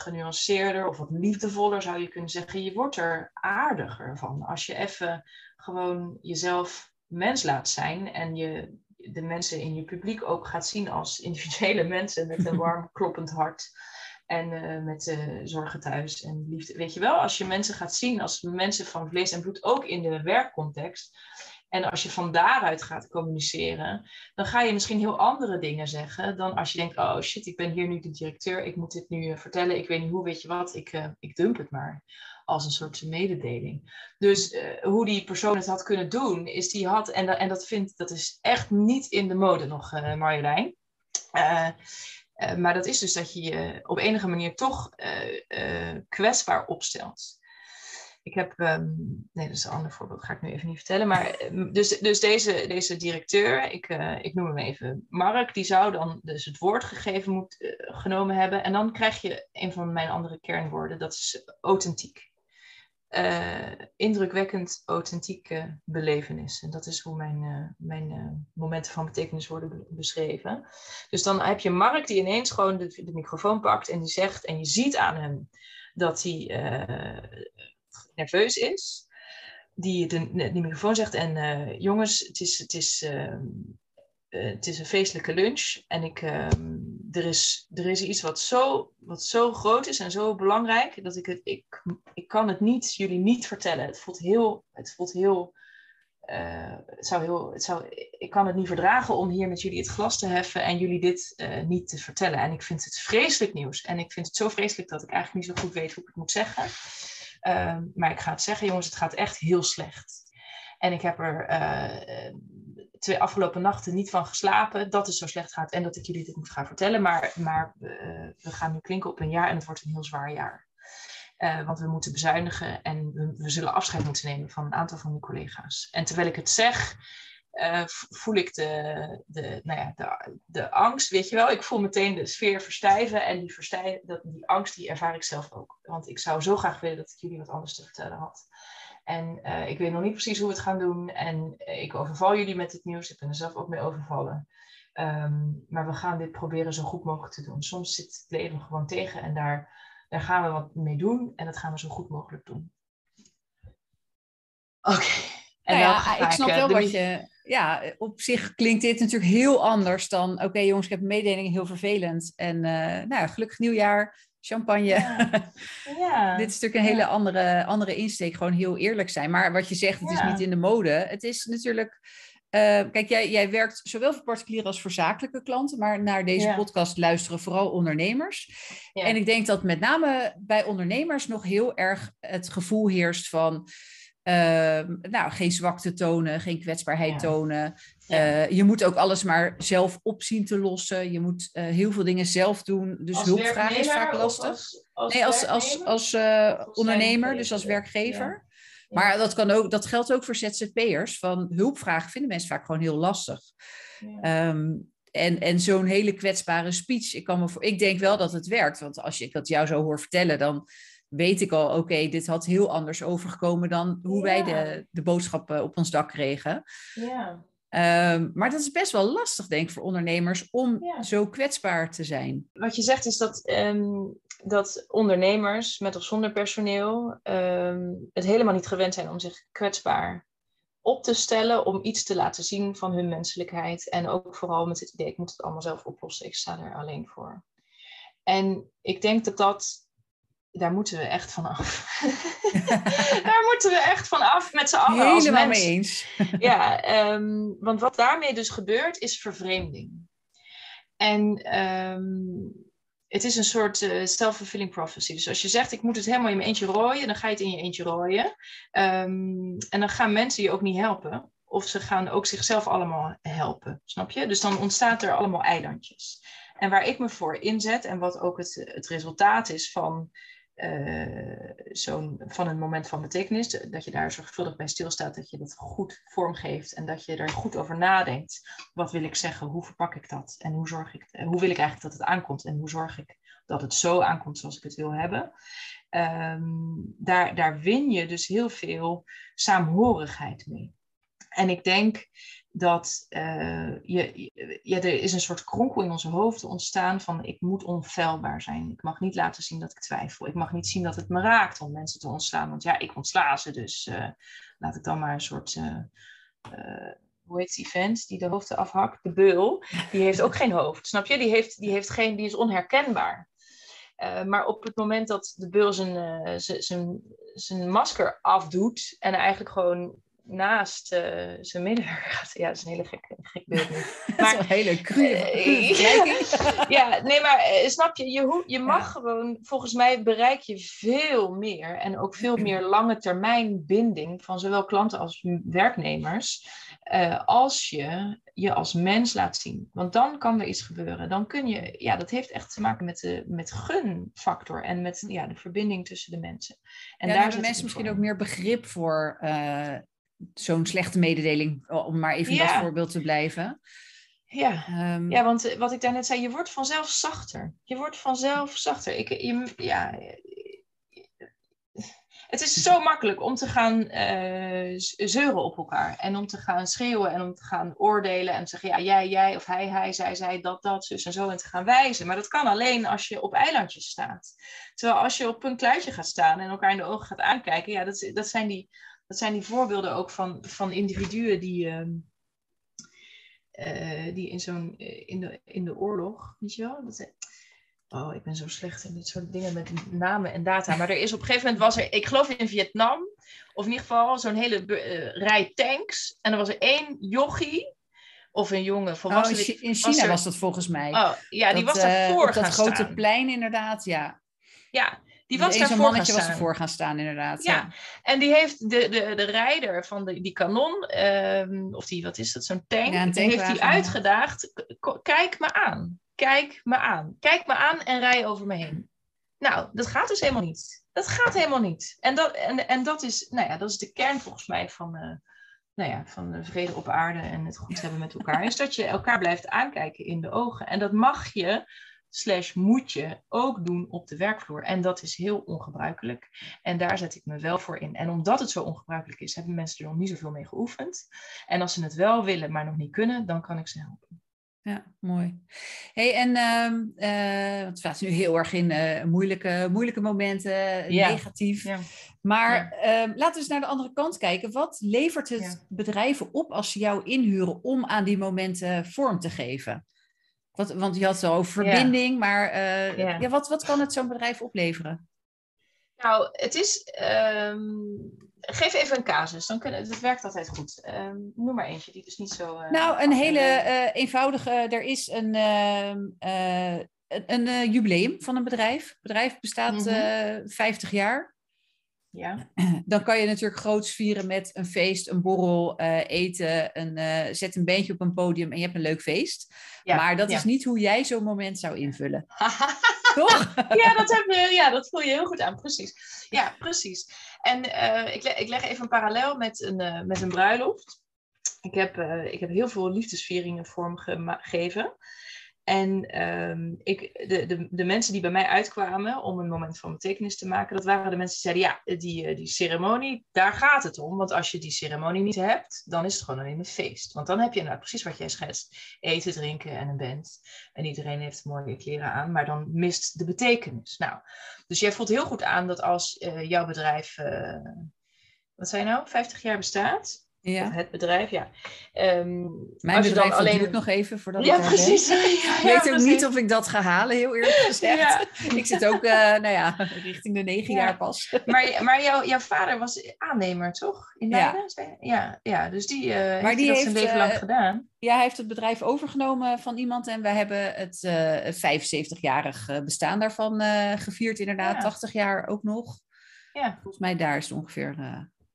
genuanceerder of wat liefdevoller zou je kunnen zeggen. Je wordt er aardiger van als je even gewoon jezelf mens laat zijn en je de mensen in je publiek ook gaat zien als individuele mensen met een warm kloppend hart. En uh, met uh, zorgen thuis en liefde. Weet je wel, als je mensen gaat zien als mensen van vlees en bloed, ook in de werkcontext, en als je van daaruit gaat communiceren, dan ga je misschien heel andere dingen zeggen dan als je denkt, oh shit, ik ben hier nu de directeur, ik moet dit nu eh, vertellen, ik weet niet hoe, weet je wat, ik, uh, ik dump het maar. Als een soort mededeling. Dus uh, hoe die persoon het had kunnen doen, is die had, en, en dat vindt, dat is echt niet in de mode nog, Marjolein. maar dat is dus dat je je op enige manier toch kwetsbaar opstelt. Ik heb, um, nee, dat is een ander voorbeeld, ga ik nu even niet vertellen. Maar ehm, dus, dus deze, deze directeur, ik, uh, ik noem hem even Mark, die zou dan dus het woord gegeven moet, uh, genomen hebben. En dan krijg je een van mijn andere kernwoorden, dat is authentiek. Uh, indrukwekkend authentieke belevenis. En dat is hoe mijn, mijn momenten van betekenis worden beschreven. Dus dan heb je Mark die ineens gewoon de, de microfoon pakt en die zegt, en je ziet aan hem dat hij nerveus is, die de, de microfoon zegt en uh, jongens, het is, het, is, uh, uh, het is een feestelijke lunch en ik, ehm, er, is, er is iets wat zo, wat zo groot is en zo belangrijk dat ik het, ik, ik kan het niet, jullie niet vertellen. Het voelt heel, het voelt heel, het zou heel, het zou, ik kan het niet verdragen om hier met jullie het glas te heffen en jullie dit niet te vertellen. En ik vind het vreselijk nieuws en ik vind het zo vreselijk dat ik eigenlijk niet zo goed weet hoe ik het moet zeggen. Ehm, maar ik ga het zeggen, jongens, het gaat echt heel slecht. En ik heb er uh, twee afgelopen nachten niet van geslapen dat het zo slecht gaat en dat ik jullie dit moet gaan vertellen. Maar, maar uh, we gaan nu klinken op een jaar en het wordt een heel zwaar jaar. Uh, want we moeten bezuinigen en we, we, zullen afscheid moeten nemen van een aantal van die collega's. En terwijl ik het zeg, uh, voel ik de, de, nou ja, de, de angst, weet je wel. Ik voel meteen de sfeer verstijven en die, dat, die angst die ervaar ik zelf ook. Want ik zou zo graag willen dat ik jullie wat anders te vertellen had. En uh, ik weet nog niet precies hoe we het gaan doen. En ik overval jullie met het nieuws. Ik ben er zelf ook mee overvallen. Um, maar we gaan dit proberen zo goed mogelijk te doen. Soms zit het leven gewoon tegen en daar, daar gaan we wat mee doen. En dat gaan we zo goed mogelijk doen. Oké. Nou ja, ik snap wel wat je, ja, op zich klinkt dit natuurlijk heel anders dan... oké jongens, ik heb een mededeling, heel vervelend. En uh, nou, gelukkig nieuwjaar, champagne. Ja. ja. dit is natuurlijk een hele andere, andere insteek, gewoon heel eerlijk zijn. Maar wat je zegt, het is niet in de mode. Het is natuurlijk... Uh, kijk, jij, jij werkt zowel voor particuliere als voor zakelijke klanten, maar naar deze podcast luisteren vooral ondernemers. En ik denk dat met name bij ondernemers nog heel erg het gevoel heerst van nou, geen zwakte tonen, geen kwetsbaarheid Ja. tonen. Ja. Eh, je moet ook alles maar zelf op zien te lossen. Je moet eh, heel veel dingen zelf doen. Dus Als hulpvragen is vaak lastig. Als, als nee, als, als, eh, als ondernemer, dus als werkgever. Maar dat, kan ook, dat geldt ook voor ZZP'ers. Van hulpvragen vinden mensen vaak gewoon heel lastig. Ja. Ehm, en en zo'n hele kwetsbare speech, ik, kan me voor, ik denk wel dat het werkt. Want als je, ik dat jou zo hoor vertellen, dan weet ik al, oké, dit had heel anders overgekomen dan hoe wij de, de boodschappen op ons dak kregen. ja. Ehm, maar dat is best wel lastig, denk ik, voor ondernemers om Ja. zo kwetsbaar te zijn. Wat je zegt is dat, ehm, dat ondernemers met of zonder personeel ehm, het helemaal niet gewend zijn om zich kwetsbaar op te stellen, om iets te laten zien van hun menselijkheid. En ook vooral met het idee, ik moet het allemaal zelf oplossen, ik sta er alleen voor. En ik denk dat dat, daar moeten we echt van af. daar moeten we echt van af met z'n allen Helemaal mee eens. Ja, ehm, want wat daarmee dus gebeurt, is vervreemding. En ehm, het is een soort eh, self-fulfilling prophecy. Dus als je zegt, ik moet het helemaal in mijn eentje rooien, dan ga je het in je eentje rooien. Ehm, en dan gaan mensen je ook niet helpen. Of ze gaan ook zichzelf allemaal helpen, snap je? Dus dan ontstaat er allemaal eilandjes. En waar ik me voor inzet, en wat ook het, het resultaat is van zo'n, van een moment van betekenis, dat je daar zorgvuldig bij stilstaat, dat je dat goed vormgeeft en dat je er goed over nadenkt. Wat wil ik zeggen? Hoe verpak ik dat? En hoe, zorg ik, eh, hoe wil ik eigenlijk dat het aankomt? En hoe zorg ik dat het zo aankomt zoals ik het wil hebben? Ehm, daar, daar win je dus heel veel saamhorigheid mee. En ik denk dat eh, je, ja, er is een soort kronkel in onze hoofden ontstaan van ik moet onfeilbaar zijn. Ik mag niet laten zien dat ik twijfel. Ik mag niet zien dat het me raakt om mensen te ontslaan. Want ja, ik ontsla ze, dus eh, laat ik dan maar een soort... eh, hoe heet die vent die de hoofden afhakt? De beul. Die heeft ook geen hoofd, snap je? Die, heeft, die, heeft geen, die is onherkenbaar. Maar op het moment dat de beul zijn, zijn, zijn masker afdoet en eigenlijk gewoon naast eh, zijn middenwerker gaat. Ja, dat is een hele gek, gek beeld nu. Dat is wel een hele cruwe Eh, vergelijking. Ja, nee, maar eh, snap je, je, hoe- je mag gewoon, volgens mij bereik je veel meer en ook veel meer lange termijn binding van zowel klanten als werknemers, eh, als je je als mens laat zien. Want dan kan er iets gebeuren. Dan kun je, ja, dat heeft echt te maken met de met gunfactor en met ja, de verbinding tussen de mensen. En daar hebben mensen misschien ook meer begrip voor eh, zo'n slechte mededeling, om maar even in dat voorbeeld te blijven. Ja. Ehm, Ja, want eh, wat ik daarnet zei, je wordt vanzelf zachter. Je wordt vanzelf zachter. Ik, je, ja, eh, het is zo makkelijk om te gaan eh, zeuren op elkaar. En om te gaan schreeuwen en om te gaan oordelen. En te zeggen, ja, jij, jij of hij, hij, zij, zij, dat, dat, zus en zo. En te gaan wijzen. Maar dat kan alleen als je op eilandjes staat. Terwijl als je op een kluitje gaat staan en elkaar in de ogen gaat aankijken. Ja, dat, dat, zijn, die, dat zijn die voorbeelden ook van, van individuen die... ehm, eh, die in zo'n eh, in, de, in de oorlog, weet je wel? Dat, oh, ik ben zo slecht in dit soort dingen met namen en data. Maar er is op een gegeven moment was er, ik geloof in Vietnam, of in ieder geval zo'n hele eh, rij tanks. En er was er één jochie, of een jonge oh, volwassen. in, Chi- in was China er- was dat volgens mij. Oh, ja, die Dat, was daarvoor op dat grote staan. plein inderdaad, ja. Ja, die was daarvoor gaan mannetje was staan. ervoor gaan staan inderdaad. Ja, en die heeft de, de, de rijder van de, die kanon, ehm, of die, wat is dat, zo'n tank, Ja, die heeft ja. uitgedaagd. Kijk me aan, kijk me aan, kijk me aan en rij over me heen. Nou, dat gaat dus helemaal niet. Dat gaat helemaal niet. En dat, en, en dat, is, nou ja, dat is de kern volgens mij van, eh, nou ja, van de vrede op aarde en het goed hebben met elkaar. is dat je elkaar blijft aankijken in de ogen. En dat mag je slash moet je ook doen op de werkvloer. En dat is heel ongebruikelijk. En daar zet ik me wel voor in. En omdat het zo ongebruikelijk is, hebben mensen er nog niet zoveel mee geoefend. En als ze het wel willen, maar nog niet kunnen, dan kan ik ze helpen. Ja, mooi. Hey, en eh, want we zaten nu heel erg in eh, moeilijke, moeilijke momenten, Ja. negatief. Ja. Maar ehm, laten we eens naar de andere kant kijken. Wat levert het bedrijven op als ze jou inhuren om aan die momenten vorm te geven? Wat, want je had het al over Ja. verbinding, maar eh, Ja. ja, wat, wat kan het zo'n bedrijf opleveren? Nou, het is. ehm, geef even een casus, dan kunnen, het werkt altijd goed. Ehm, noem maar eentje die dus niet zo. eh, Nou, een hele eh, eenvoudige. Er is een, ehm, eh, een, een jubileum van een bedrijf. Het bedrijf bestaat eh 50 jaar. Ja. Dan kan je natuurlijk groots vieren met een feest, een borrel, eh, eten, een, eh, zet een beentje op een podium en je hebt een leuk feest. Ja, maar dat ja. is niet hoe jij zo'n moment zou invullen. Toch? ja, dat heb je, ja, dat voel je heel goed aan, precies. Ja, precies. En eh, ik, le- ik leg even een parallel met een, met een bruiloft. Ik heb, ik heb heel veel liefdesvieringen vormgegeven. En ehm, ik, de, de, de mensen die bij mij uitkwamen om een moment van betekenis te maken, dat waren de mensen die zeiden, ja, die, eh, die ceremonie, daar gaat het om. Want als je die ceremonie niet hebt, dan is het gewoon alleen een feest. Want dan heb je nou precies wat jij schetst. Eten, drinken en een band. En iedereen heeft mooie kleren aan, maar dan mist de betekenis. Nou, dus jij voelt heel goed aan dat als eh, jouw bedrijf, eh, wat zei je nou, 50 jaar bestaat, of Ja. het bedrijf, ja. Ehm, Mijn dan bedrijf alleen- duurt nog even voordat Ja, ik precies. Ik Ja, weet ook niet of ik dat ga halen, heel eerlijk gezegd. Ik zit ook, eh, nou ja, richting de negen Ja. jaar pas. Maar, maar jouw, jouw vader was aannemer, toch? In. Leiden? je? Ja, ja, dus die, eh heeft die dat heeft, zijn leven lang eh, gedaan. Ja, hij heeft het bedrijf overgenomen van iemand en we hebben het eh 75-jarig eh, bestaan daarvan gevierd, inderdaad. Ja. 80 jaar ook nog. Ja. Volgens mij daar is het ongeveer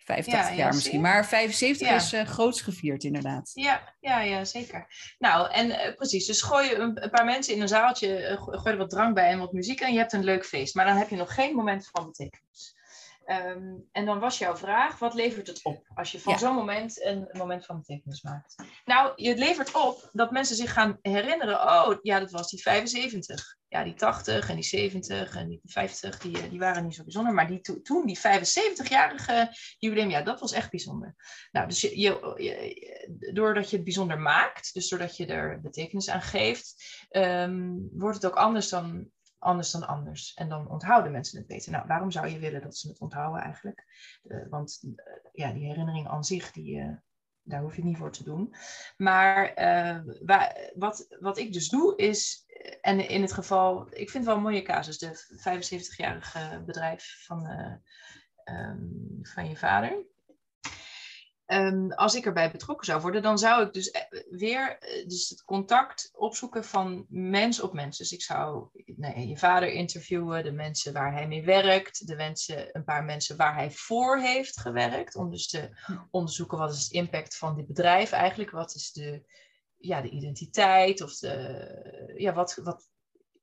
85 Ja, ja, jaar misschien. Maar 75 Ja. is eh groots gevierd, inderdaad. Ja, ja, ja, zeker. Nou, en eh, precies. Dus gooi je een, een paar mensen in een zaaltje, go- gooi er wat drank bij en wat muziek en je hebt een leuk feest. Maar dan heb je nog geen moment van betekenis. Ehm, en dan was jouw vraag, wat levert het op als je van Ja. zo'n moment een, een moment van betekenis maakt? Nou, het levert op dat mensen zich gaan herinneren, oh ja, dat was die 75. Ja, die 80 en die 70 en die 50, die, eh, die waren niet zo bijzonder. Maar die, to- toen, die 75-jarige jubileum, ja, dat was echt bijzonder. Nou, dus je, je, je- doordat je het bijzonder maakt, dus doordat je er betekenis aan geeft, ehm, wordt het ook anders dan, anders dan anders. En dan onthouden mensen het beter. Nou, waarom zou je willen dat ze het onthouden eigenlijk? Eh, want eh, ja, die herinnering aan zich, die, eh, daar hoef je niet voor te doen. Maar wa- wat, wat ik dus doe is, en in het geval, ik vind het wel een mooie casus, de 75-jarige bedrijf van, eh, ehm, van je vader. Ehm, als ik erbij betrokken zou worden, dan zou ik dus eh, weer eh, dus het contact opzoeken van mens op mens. Dus ik zou nee, je vader interviewen, de mensen waar hij mee werkt, de mensen, een paar mensen waar hij voor heeft gewerkt, om dus te onderzoeken wat is de impact van dit bedrijf eigenlijk, wat is de, ja, de identiteit of de, ja, wat, wat,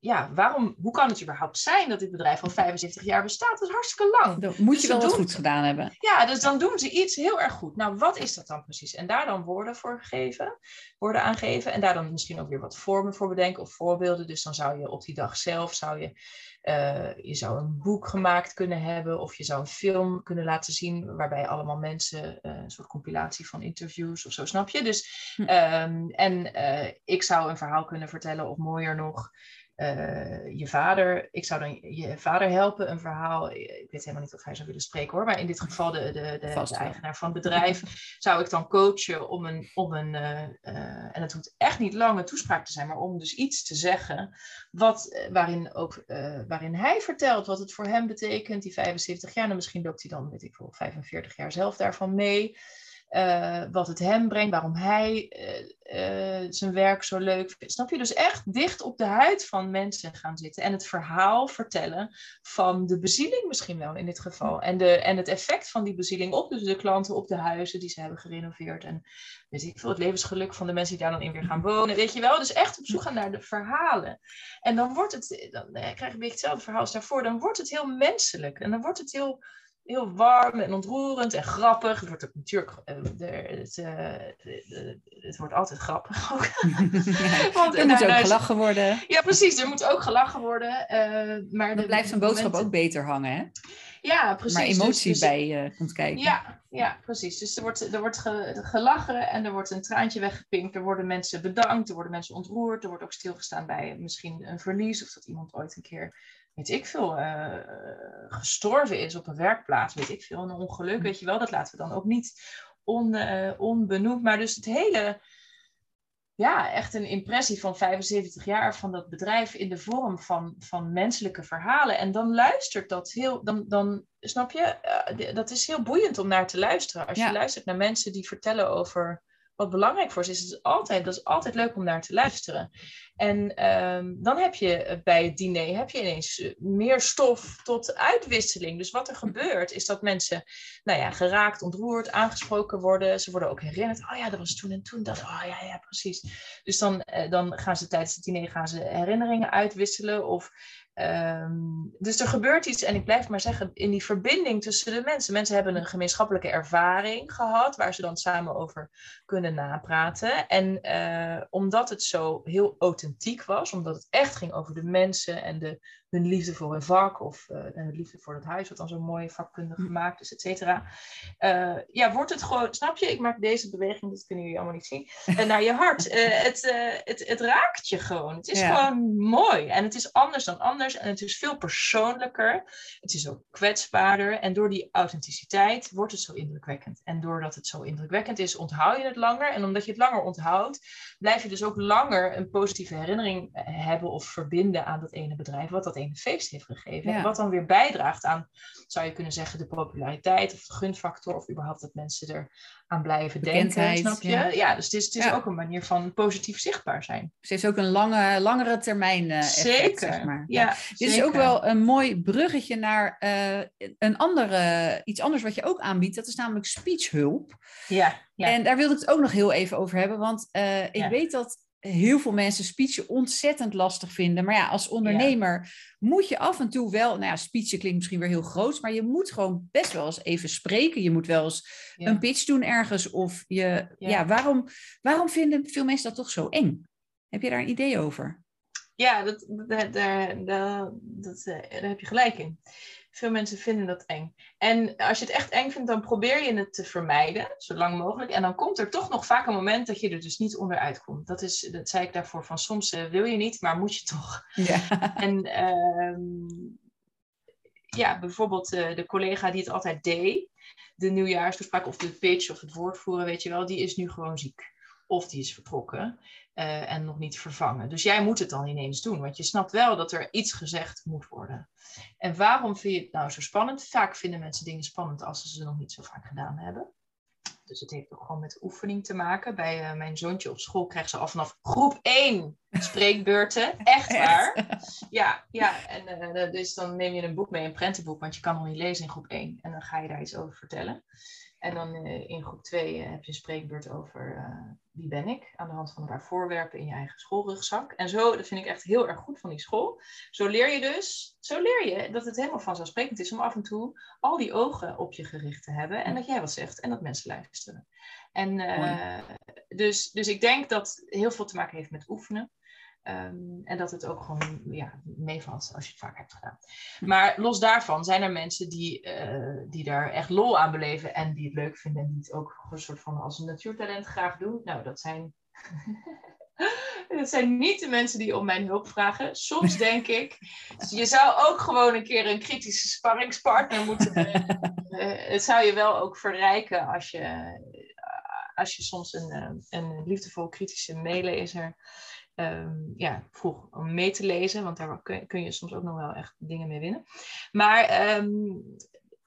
ja, waarom, hoe kan het überhaupt zijn dat dit bedrijf al 75 jaar bestaat? Dat is hartstikke lang. Dan moet Dus je ze wel wat goed gedaan hebben. Ja, dus dan doen ze iets heel erg goed. Nou, wat is dat dan precies? En daar dan woorden voor geven, woorden aangeven. En daar dan misschien ook weer wat vormen voor bedenken of voorbeelden. Dus dan zou je op die dag zelf, zou je, eh, je zou een boek gemaakt kunnen hebben. Of je zou een film kunnen laten zien waarbij allemaal mensen, eh, een soort compilatie van interviews of zo, snap je? Dus, Hm. ehm, en eh, ik zou een verhaal kunnen vertellen of mooier nog eh, je vader, ik zou dan je vader helpen, een verhaal. Ik weet helemaal niet of hij zou willen spreken hoor, maar in dit geval de, de, de, Vast de wel. eigenaar van het bedrijf, zou ik dan coachen om een, om een eh, eh, en het hoeft echt niet lange toespraak te zijn, maar om dus iets te zeggen wat, eh, waarin, ook, eh, waarin hij vertelt wat het voor hem betekent, die 75 jaar, en misschien loopt hij dan, weet ik veel, 45 jaar zelf daarvan mee. Eh, wat het hem brengt, waarom hij eh, eh, zijn werk zo leuk vindt. Snap je? Dus echt dicht op de huid van mensen gaan zitten en het verhaal vertellen van de bezieling misschien wel in dit geval. En, de, en het effect van die bezieling op dus de klanten, op de huizen die ze hebben gerenoveerd. En weet ik veel, het levensgeluk van de mensen die daar dan in weer gaan wonen. Weet je wel? Dus echt op zoek gaan naar de verhalen. En dan wordt het, dan eh, krijg je een beetje hetzelfde verhaal als daarvoor. Dan wordt het heel menselijk. En dan wordt het heel heel warm en ontroerend en grappig. Het wordt ook natuurlijk, eh, het, eh, het wordt altijd grappig ook. Want, er moet ook gelachen worden. Ja, precies. Er moet ook gelachen worden. eh, maar Dan blijft zo'n boodschap momenten- ook beter hangen, hè? Ja, precies. maar Dus- emotie dus- bij eh, komt kijken. Ja, ja, precies. Dus er wordt, er wordt ge- gelachen en er wordt een traantje weggepinkt. Er worden mensen bedankt, er worden mensen ontroerd. Er wordt ook stilgestaan bij misschien een verlies of dat iemand ooit een keer, weet ik veel, eh, gestorven is op een werkplaats. Weet ik veel, een ongeluk, weet je wel. Dat laten we dan ook niet on, eh, onbenoemd. Maar dus het hele, ja, echt een impressie van 75 jaar van dat bedrijf in de vorm van, van menselijke verhalen. En dan luistert dat heel, dan, dan snap je, Eh, dat is heel boeiend om naar te luisteren. Als Ja. je luistert naar mensen die vertellen over wat belangrijk voor is, is het altijd, dat is altijd leuk om naar te luisteren. En ehm, dan heb je bij het diner heb je ineens meer stof tot uitwisseling. Dus wat er gebeurt, is dat mensen nou ja, geraakt, ontroerd, aangesproken worden. Ze worden ook herinnerd. Oh ja, dat was toen en toen dat. Oh ja, ja, precies. Dus dan, eh, dan gaan ze tijdens het diner gaan ze herinneringen uitwisselen. Of Ehm, dus er gebeurt iets, en ik blijf maar zeggen, in die verbinding tussen de mensen. Mensen hebben een gemeenschappelijke ervaring gehad, waar ze dan samen over kunnen napraten. En uh, omdat het zo heel authentiek was, omdat het echt ging over de mensen en de hun liefde voor een vak of uh, hun liefde voor het huis, wat dan zo mooi vakkundig hm. gemaakt is, et cetera. Uh, ja, wordt het gewoon, snap je? Ik maak deze beweging, dat kunnen jullie allemaal niet zien, uh, naar je hart. het, het, het raakt je gewoon. Het is gewoon mooi en het is anders dan anders en het is veel persoonlijker. Het is ook kwetsbaarder en door die authenticiteit wordt het zo indrukwekkend. En doordat het zo indrukwekkend is, onthoud je het langer en omdat je het langer onthoudt, blijf je dus ook langer een positieve herinnering hebben of verbinden aan dat ene bedrijf, wat dat een feest heeft gegeven. Wat dan weer bijdraagt aan, zou je kunnen zeggen, de populariteit of de gunfactor, of überhaupt dat mensen er aan blijven denken. Snap je? Ja, dus het is, het is ook een manier van positief zichtbaar zijn. Ze heeft ook een lange, langere termijn uh, effect, zeker. zeg maar. Ja, Dit is ook wel een mooi bruggetje naar uh, een andere, iets anders wat je ook aanbiedt. Dat is namelijk speechhulp. Ja, ja. En daar wilde ik het ook nog heel even over hebben. Want uh, ik weet dat heel veel mensen speechen ontzettend lastig vinden. Maar ja, als ondernemer moet je af en toe wel, nou ja, speechen klinkt misschien weer heel groot, maar je moet gewoon best wel eens even spreken. Je moet wel eens een pitch doen ergens. Of je, ja, waarom, waarom vinden veel mensen dat toch zo eng? Heb je daar een idee over? Ja, dat, dat, daar, dat, dat, eh, daar heb je gelijk in. Veel mensen vinden dat eng. En als je het echt eng vindt, dan probeer je het te vermijden, zo lang mogelijk. En dan komt er toch nog vaak een moment dat je er dus niet onderuit komt. Dat, is, dat zei ik daarvoor van soms uh, wil je niet, maar moet je toch. Ja. En uh, ja, bijvoorbeeld uh, de collega die het altijd deed, de nieuwjaarstoespraak of de pitch of het woordvoeren, weet je wel, die is nu gewoon ziek. Of die is vertrokken. Uh, en nog niet vervangen. Dus jij moet het dan ineens doen, want je snapt wel dat er iets gezegd moet worden. En waarom vind je het nou zo spannend? Vaak vinden mensen dingen spannend als ze ze nog niet zo vaak gedaan hebben. Dus het heeft ook gewoon met oefening te maken. Bij uh, mijn zoontje op school krijgt ze al vanaf groep 1 spreekbeurten. Echt waar. Ja, ja. En uh, dus dan neem je een boek mee, een prentenboek, want je kan nog niet lezen in groep 1. En dan ga je daar iets over vertellen. En dan uh, in groep 2 heb je een spreekbeurt over wie ben ik, aan de hand van een paar voorwerpen in je eigen schoolrugzak. En zo, dat vind ik echt heel erg goed van die school. Zo leer je dus, zo leer je dat het helemaal vanzelfsprekend is om af en toe al die ogen op je gericht te hebben en dat jij wat zegt en dat mensen luisteren. En uh, dus, dus ik denk dat heel veel te maken heeft met oefenen. Um, en dat het ook gewoon ja, meevalt als je het vaak hebt gedaan. Maar los daarvan zijn er mensen die, uh, die daar echt lol aan beleven en die het leuk vinden en die het ook een soort van als een natuurtalent graag doen. Nou, dat zijn, dat zijn niet de mensen die om mijn hulp vragen. Soms denk ik, je zou ook gewoon een keer een kritische sparringspartner moeten brengen. Uh, het zou je wel ook verrijken als je, als je soms een, een liefdevol kritische meelezer um, ja, vroeg om mee te lezen, want daar kun, kun, je soms ook nog wel echt dingen mee winnen. Maar. Um,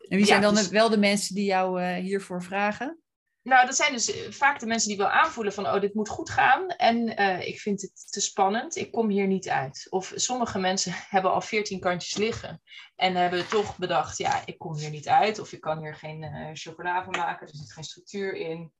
en wie zijn dan dus, wel de mensen die jou uh, hiervoor vragen? Nou, dat zijn dus eh, vaak de mensen die wel aanvoelen van, oh, dit moet goed gaan. En uh, ik vind het te spannend, ik kom hier niet uit. Of sommige mensen hebben al veertien kantjes liggen en hebben toch bedacht, ja, ik kom hier niet uit. Of ik kan hier geen uh, chocola van maken, er zit geen structuur in.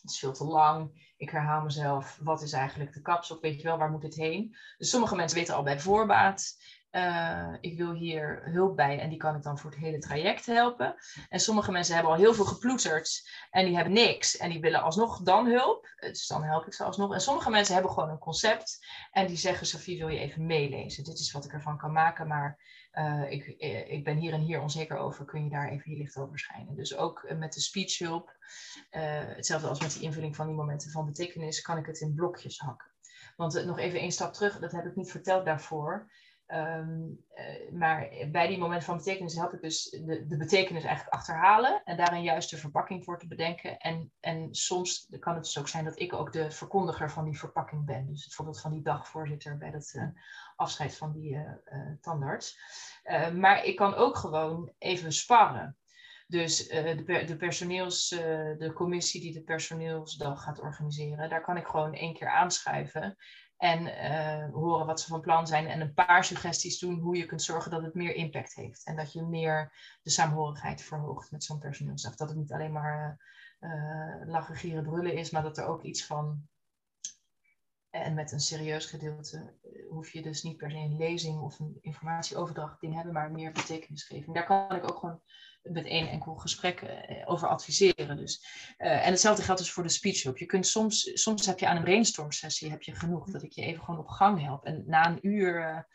Het is veel te lang. Ik herhaal mezelf. Wat is eigenlijk de kapstok? Weet je wel, waar moet het heen? Dus sommige mensen weten al bij voorbaat. Uh, ik wil hier hulp bij en die kan ik dan voor het hele traject helpen. En sommige mensen hebben al heel veel geploeterd en die hebben niks en die willen alsnog dan hulp. Dus dan help ik ze alsnog. En sommige mensen hebben gewoon een concept en die zeggen: Sophie, wil je even meelezen? Dit is wat ik ervan kan maken, maar uh, ik, eh, ik ben hier en hier onzeker over. Kun je daar even je licht over schijnen? Dus ook met de speechhulp, uh, hetzelfde als met die invulling van die momenten van betekenis, kan ik het in blokjes hakken. Want nog even één stap terug, dat heb ik niet verteld daarvoor. Um, uh, maar bij die moment van betekenis help ik dus de, de, betekenis eigenlijk achterhalen en daar een juiste verpakking voor te bedenken. En, en soms kan het dus ook zijn dat ik ook de verkondiger van die verpakking ben. Dus bijvoorbeeld van die dagvoorzitter bij dat uh, afscheid van die uh, tandarts. maar ik kan ook gewoon even sparren. Dus de, de personeels, de commissie die de personeelsdag gaat organiseren, daar kan ik gewoon één keer aanschuiven. En horen wat ze van plan zijn en een paar suggesties doen hoe je kunt zorgen dat het meer impact heeft. En dat je meer de saamhorigheid verhoogt met zo'n personeelsdag. Dat het niet alleen maar uh, lachen, gieren, brullen is, maar dat er ook iets van. En met een serieus gedeelte eh, hoef je dus niet per se een lezing of een informatieoverdracht ding hebben, maar meer betekenisgeving. Daar kan ik ook gewoon met één enkel gesprek eh, over adviseren. Dus. en hetzelfde geldt dus voor de speechloop. Je kunt soms, soms heb je aan een brainstorm sessie heb je genoeg dat ik je even gewoon op gang help. En na een uur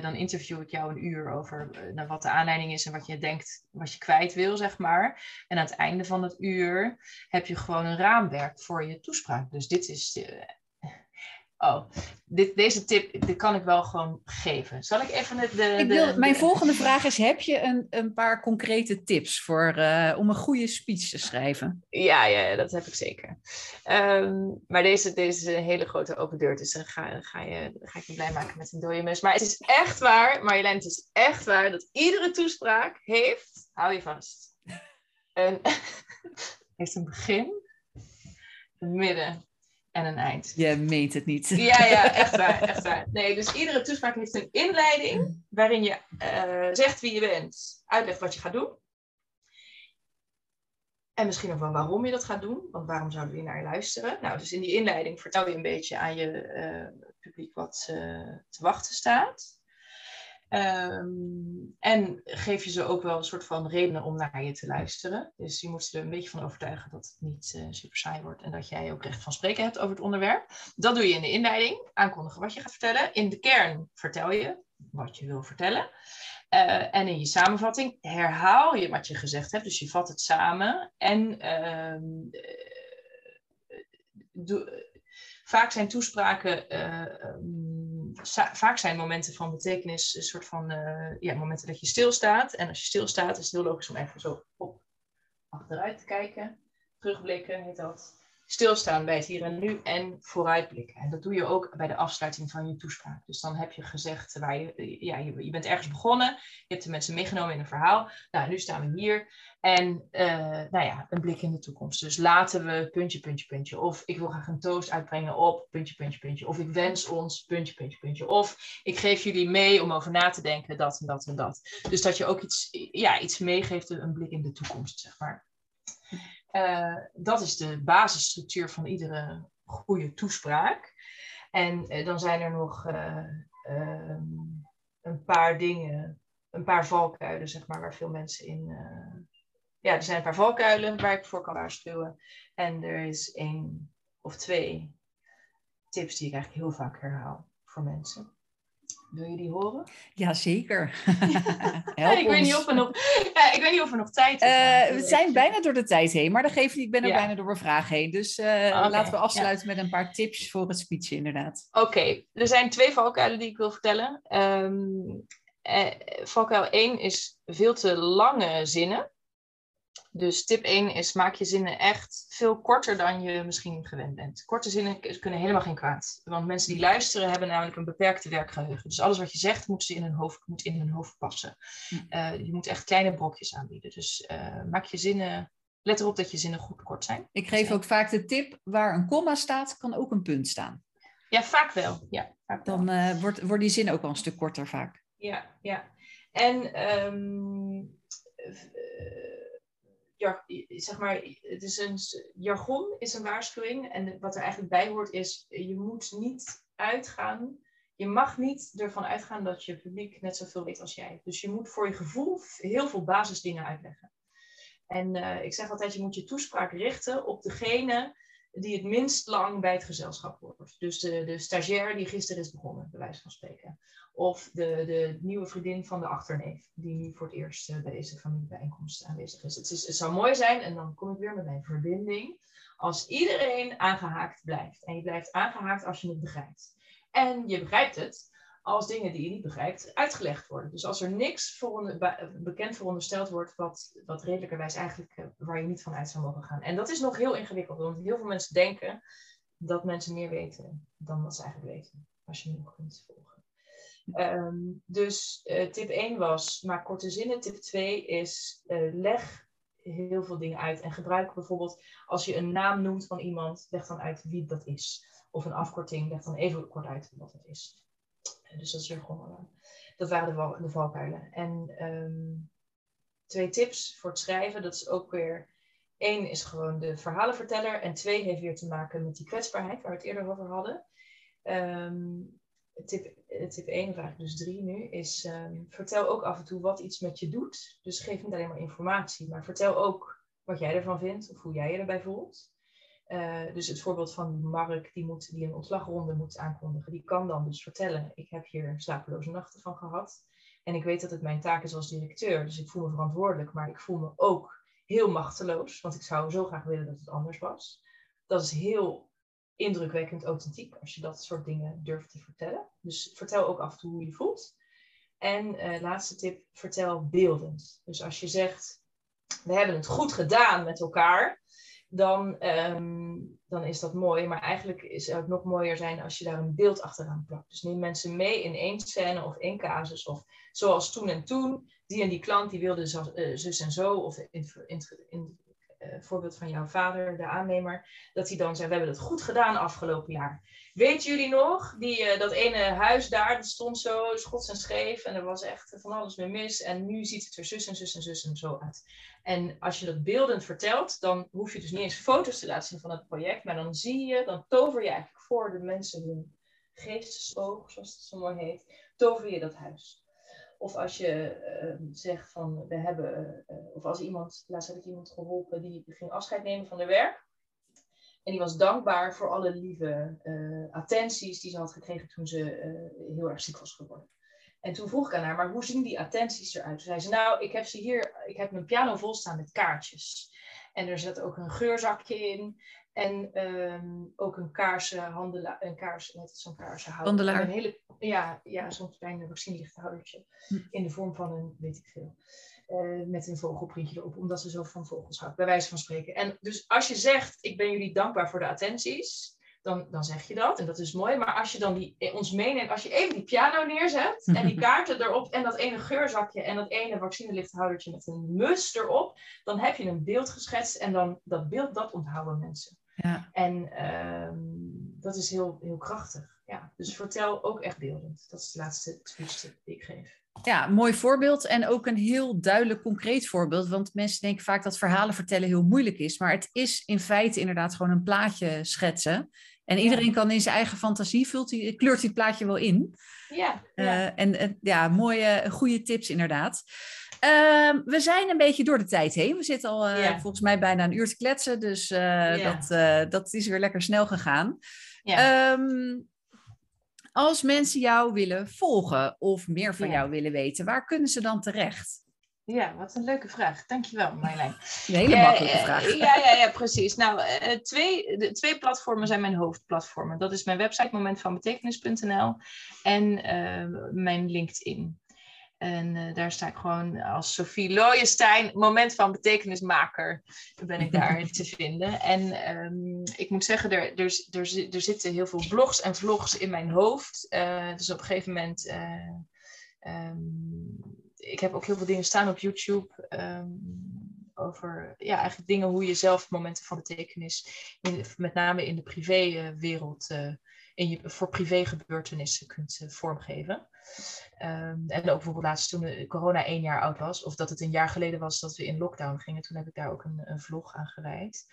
dan interview ik jou een uur over wat de aanleiding is en wat je denkt, wat je kwijt wil, zeg maar. En aan het einde van het uur heb je gewoon een raamwerk voor je toespraak. Dus dit is Oh, dit, deze tip dit kan ik wel gewoon geven. Zal ik even de. de, ik wil, mijn volgende vraag is: heb je een, een paar concrete tips voor, uh, om een goede speech te schrijven? Ja, ja dat heb ik zeker. Um, maar deze, deze is een hele grote open deur. Dus dan ga, ga, je, ga ik je blij maken met een dode mus. Maar het is echt waar, Marjolein, het is echt waar dat iedere toespraak heeft. Hou je vast. Een, heeft een begin, een midden en een eind. Je meet het niet. Ja, ja, echt waar, echt waar. Nee, dus iedere toespraak heeft een inleiding waarin je uh, zegt wie je bent, uitlegt wat je gaat doen. En misschien ook wel waarom je dat gaat doen, want waarom zouden we naar je luisteren? Nou, dus in die inleiding vertel je een beetje aan je uh, publiek wat uh, te wachten staat. Um, en geef je ze ook wel een soort van redenen om naar je te luisteren. Dus je moet ze er een beetje van overtuigen dat het niet uh, super saai wordt en dat jij ook recht van spreken hebt over het onderwerp. Dat doe je in de inleiding, aankondigen wat je gaat vertellen. In de kern vertel je wat je wil vertellen. Uh, en in je samenvatting herhaal je wat je gezegd hebt. Dus je vat het samen en uh, doe, vaak zijn toespraken, uh, vaak zijn momenten van betekenis een soort van uh, ja, momenten dat je stilstaat. En als je stilstaat is het heel logisch om even zo op achteruit te kijken. Terugblikken heet dat stilstaan bij het hier en nu en vooruitblikken. En dat doe je ook bij de afsluiting van je toespraak. Dus dan heb je gezegd, waar je, ja, je, bent ergens begonnen, je hebt de mensen meegenomen in een verhaal. Nou, nu staan we hier en uh, nou ja, een blik in de toekomst. Dus laten we puntje, puntje, puntje. Of ik wil graag een toast uitbrengen op puntje, puntje, puntje. Of ik wens ons puntje, puntje, puntje. Of ik geef jullie mee om over na te denken dat en dat en dat. Dus dat je ook iets, ja, iets meegeeft, een blik in de toekomst, zeg maar. Uh, dat is de basisstructuur van iedere goede toespraak. En uh, dan zijn er nog uh, um, een paar dingen, een paar valkuilen, zeg maar, waar veel mensen in. ja, er zijn een paar valkuilen waar ik voor kan waarschuwen. En er is één of twee tips die ik eigenlijk heel vaak herhaal voor mensen. Wil je die horen? Jazeker. ja, ik, weet niet of we nog, ja, ik weet niet of we nog tijd hebben. Uh, we zijn bijna door de tijd heen, maar dat geeft niet. Ik ben ook bijna door mijn vraag heen. Dus uh, okay, laten we afsluiten ja. met een paar tips voor het speechen, inderdaad. Oké, okay. er zijn twee valkuilen die ik wil vertellen. Um, uh, valkuil 1 is veel te lange zinnen. Dus tip 1 is maak je zinnen echt veel korter dan je misschien gewend bent. Korte zinnen kunnen helemaal geen kwaad. Want mensen die luisteren hebben namelijk een beperkte werkgeheugen. Dus alles wat je zegt moet, ze in, hun hoofd, moet in hun hoofd passen. Uh, je moet echt kleine brokjes aanbieden. Dus uh, maak je zinnen, let erop dat je zinnen goed kort zijn. Ik geef ook vaak de tip, waar een komma staat, kan ook een punt staan. Ja, vaak wel. Ja, vaak dan uh, wordt, wordt die zin ook wel een stuk korter vaak. Ja, ja. En... Um, zeg maar, het is een jargon is een waarschuwing. En wat er eigenlijk bij hoort is, je moet niet uitgaan. Je mag niet ervan uitgaan dat je publiek net zoveel weet als jij. Dus je moet voor je gevoel heel veel basisdingen uitleggen. En uh, ik zeg altijd, je moet je toespraak richten op degene die het minst lang bij het gezelschap hoort. Dus de, de stagiair die gisteren is begonnen, bij wijze van spreken. Of de, de nieuwe vriendin van de achterneef, die nu voor het eerst uh, bij deze familiebijeenkomst aanwezig is. Het, is. het zou mooi zijn, en dan kom ik weer met mijn verbinding, als iedereen aangehaakt blijft. En je blijft aangehaakt als je het begrijpt. En je begrijpt het als dingen die je niet begrijpt uitgelegd worden. Dus als er niks bekend verondersteld wordt wat, wat redelijkerwijs eigenlijk uh, waar je niet van uit zou mogen gaan. En dat is nog heel ingewikkeld, want heel veel mensen denken dat mensen meer weten dan wat ze eigenlijk weten, als je nog kunt volgen. Um, dus uh, tip 1 was, maak korte zinnen. Tip 2 is, uh, leg heel veel dingen uit. En gebruik bijvoorbeeld, als je een naam noemt van iemand, leg dan uit wie dat is. Of een afkorting, leg dan even kort uit wat dat is. Dus dat gewoon. Waren de, valkuilen. En ehm, twee tips voor het schrijven. Dat is ook weer. Eén is gewoon de verhalenverteller. En twee heeft weer te maken met die kwetsbaarheid waar we het eerder over hadden. Um, tip, tip 1, of eigenlijk dus 3 nu, is um, vertel ook af en toe wat iets met je doet. Dus geef niet alleen maar informatie, maar vertel ook wat jij ervan vindt of hoe jij je erbij voelt. Uh, dus het voorbeeld van Mark, die, moet, die een ontslagronde moet aankondigen, die kan dan dus vertellen: Ik heb hier slapeloze nachten van gehad. En ik weet dat het mijn taak is als directeur, dus ik voel me verantwoordelijk, maar ik voel me ook heel machteloos, want ik zou zo graag willen dat het anders was. Dat is heel indrukwekkend authentiek als je dat soort dingen durft te vertellen. Dus vertel ook af en toe hoe je voelt. En uh, laatste tip, vertel beeldend. Dus als je zegt, we hebben het goed gedaan met elkaar, dan, um, dan is dat mooi. Maar eigenlijk is het nog mooier zijn als je daar een beeld achteraan plakt. Dus neem mensen mee in één scène of één casus. Of zoals toen en toen, die en die klant die wilde eh, zus en zo. Of in, in, voorbeeld van jouw vader, de aannemer, dat hij dan zei: We hebben het goed gedaan afgelopen jaar. Weten jullie nog, die, uh, dat ene huis daar, dat stond zo schots en scheef en er was echt van alles mee mis. En nu ziet het er zus en zus en zus en zo uit. En als je dat beeldend vertelt, dan hoef je dus niet eens foto's te laten zien van het project, maar dan zie je, dan tover je eigenlijk voor de mensen hun geestesoog, zoals het zo mooi heet, tover je dat huis. Of als je uh, zegt van we hebben, uh, of als iemand, laatst heb ik iemand geholpen die ging afscheid nemen van haar werk. En die was dankbaar voor alle lieve uh, attenties die ze had gekregen toen ze heel erg ziek was geworden. En toen vroeg ik aan haar, maar hoe zien die attenties eruit? Toen zei ze, nou, ik heb ze hier, ik heb mijn piano vol staan met kaartjes. En er zit ook een geurzakje in. En um, ook een kaarsenhandelaar, een kaars, net zo'n kaarsenhouder. Een hele, ja, ja zo'n klein vaccinelichthoudertje. Hm. In de vorm van een, weet ik veel. Uh, met een vogelprintje erop, omdat ze zo van vogels houdt, bij wijze van spreken. En dus als je zegt, ik ben jullie dankbaar voor de attenties, dan, dan zeg je dat. En dat is mooi. Maar als je dan die, eh, ons meeneemt, als je even die piano neerzet en die kaarten erop en dat ene geurzakje en dat ene vaccinelichthoudertje met een mus erop, dan heb je een beeld geschetst en dan dat beeld, dat onthouden mensen. Ja. En um, dat is heel, heel krachtig. Ja. Dus vertel ook echt beeldend. Dat is de laatste speech die ik geef. Ja, mooi voorbeeld en ook een heel duidelijk concreet voorbeeld. Want mensen denken vaak dat verhalen vertellen heel moeilijk is. Maar het is in feite inderdaad gewoon een plaatje schetsen. En iedereen kan in zijn eigen fantasie, vult die, kleurt het plaatje wel in. Ja. Uh, en ja, mooie, goede tips inderdaad. Uh, we zijn een beetje door de tijd heen. We zitten al uh, volgens mij bijna een uur te kletsen. Dus dat, dat is weer lekker snel gegaan. Um, als mensen jou willen volgen of meer van jou willen weten, waar kunnen ze dan terecht? Ja, wat een leuke vraag. Dankjewel, Marjolein. Een hele makkelijke vraag. Ja, ja, ja, precies. Nou, uh, twee, de, twee platformen zijn mijn hoofdplatformen. Dat is mijn website momentvanbetekenis.nl en uh, mijn LinkedIn. En uh, daar sta ik gewoon als Sophie Looijenstein, moment van betekenismaker, ben ik daar te vinden. En um, ik moet zeggen, er, er, er, er, zitten heel veel blogs en vlogs in mijn hoofd. Uh, dus op een gegeven moment, um, ik heb ook heel veel dingen staan op YouTube. Um, over ja, eigenlijk dingen hoe je zelf momenten van betekenis, in, met name in de privéwereld, in je, voor privégebeurtenissen kunt vormgeven. Um, en ook bijvoorbeeld laatst toen corona één jaar oud was, of dat het een jaar geleden was dat we in lockdown gingen, toen heb ik daar ook een, een vlog aan gewijd.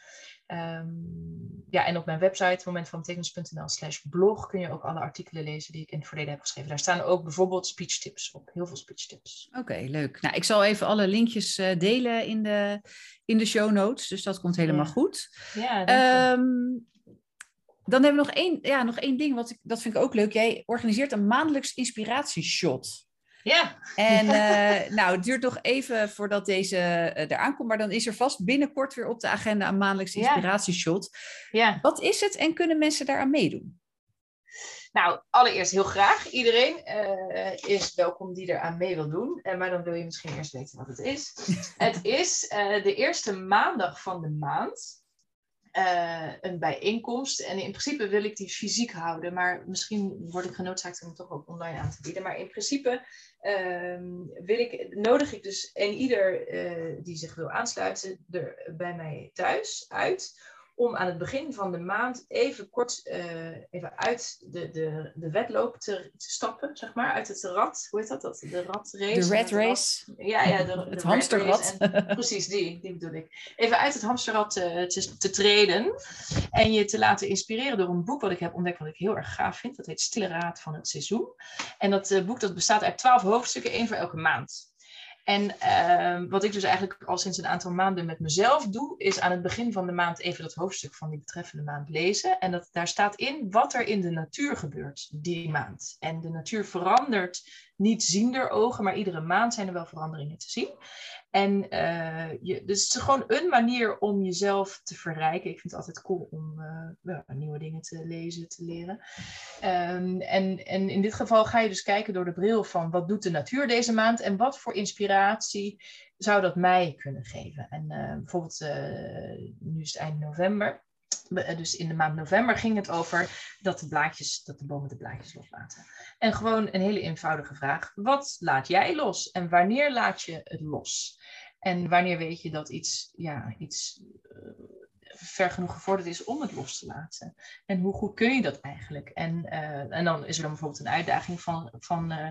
Um, ja, en op mijn website momentvanbetekenis.nl slash blog kun je ook alle artikelen lezen die ik in het verleden heb geschreven. Daar staan ook bijvoorbeeld speechtips op, heel veel speechtips. Oké, leuk. Nou, ik zal even alle linkjes uh, delen in de, in de show notes, dus dat komt helemaal ja. goed. Ja, um, dan hebben we nog één, ja, nog één ding, wat ik, dat vind ik ook leuk. Jij organiseert een maandelijks inspiratieshot. Ja. En uh, nou, het duurt nog even voordat deze uh, eraan komt, maar dan is er vast binnenkort weer op de agenda een maandelijks inspiratieshot. Ja. Wat is het en kunnen mensen daaraan meedoen? Nou, allereerst heel graag. Iedereen uh, is welkom die eraan mee wil doen. Uh, maar dan wil je misschien eerst weten wat het is. het is de eerste maandag van de maand. Uh, een bijeenkomst. En in principe wil ik die fysiek houden, maar misschien word ik genoodzaakt om het toch ook online aan te bieden. Maar in principe uh, wil ik, nodig ik dus en ieder uh, die zich wil aansluiten er bij mij thuis uit om aan het begin van de maand even kort uh, even uit de, de, de wedloop te, te, stappen, zeg maar, uit het rad. Hoe heet dat? dat de ratrace. De red race. Ja, ja, de, het hamsterrad. En, precies, die, die bedoel ik. Even uit het hamsterrad te, te, te, treden en je te laten inspireren door een boek wat ik heb ontdekt, wat ik heel erg gaaf vind. Dat heet Stille Raad van het Seizoen. En dat uh, boek dat bestaat uit twaalf hoofdstukken, één voor elke maand. En uh, wat ik dus eigenlijk al sinds een aantal maanden met mezelf doe, is aan het begin van de maand even dat hoofdstuk van die betreffende maand lezen. En dat, daar staat in wat er in de natuur gebeurt die maand. En de natuur verandert niet ziender ogen, maar iedere maand zijn er wel veranderingen te zien. En uh, je, dus het is gewoon een manier om jezelf te verrijken. Ik vind het altijd cool om uh, nieuwe dingen te lezen, te leren. Um, en, en in dit geval ga je dus kijken door de bril van wat doet de natuur deze maand en wat voor inspiratie zou dat mij kunnen geven. En uh, bijvoorbeeld, nu is het eind november. Dus in de maand november ging het over dat de, blaadjes, dat de bomen de blaadjes loslaten. En gewoon een hele eenvoudige vraag. Wat laat jij los en wanneer laat je het los? En wanneer weet je dat iets, ja, iets uh, ver genoeg gevorderd is om het los te laten? En hoe goed kun je dat eigenlijk? En, uh, en dan is er dan bijvoorbeeld een uitdaging van, van uh,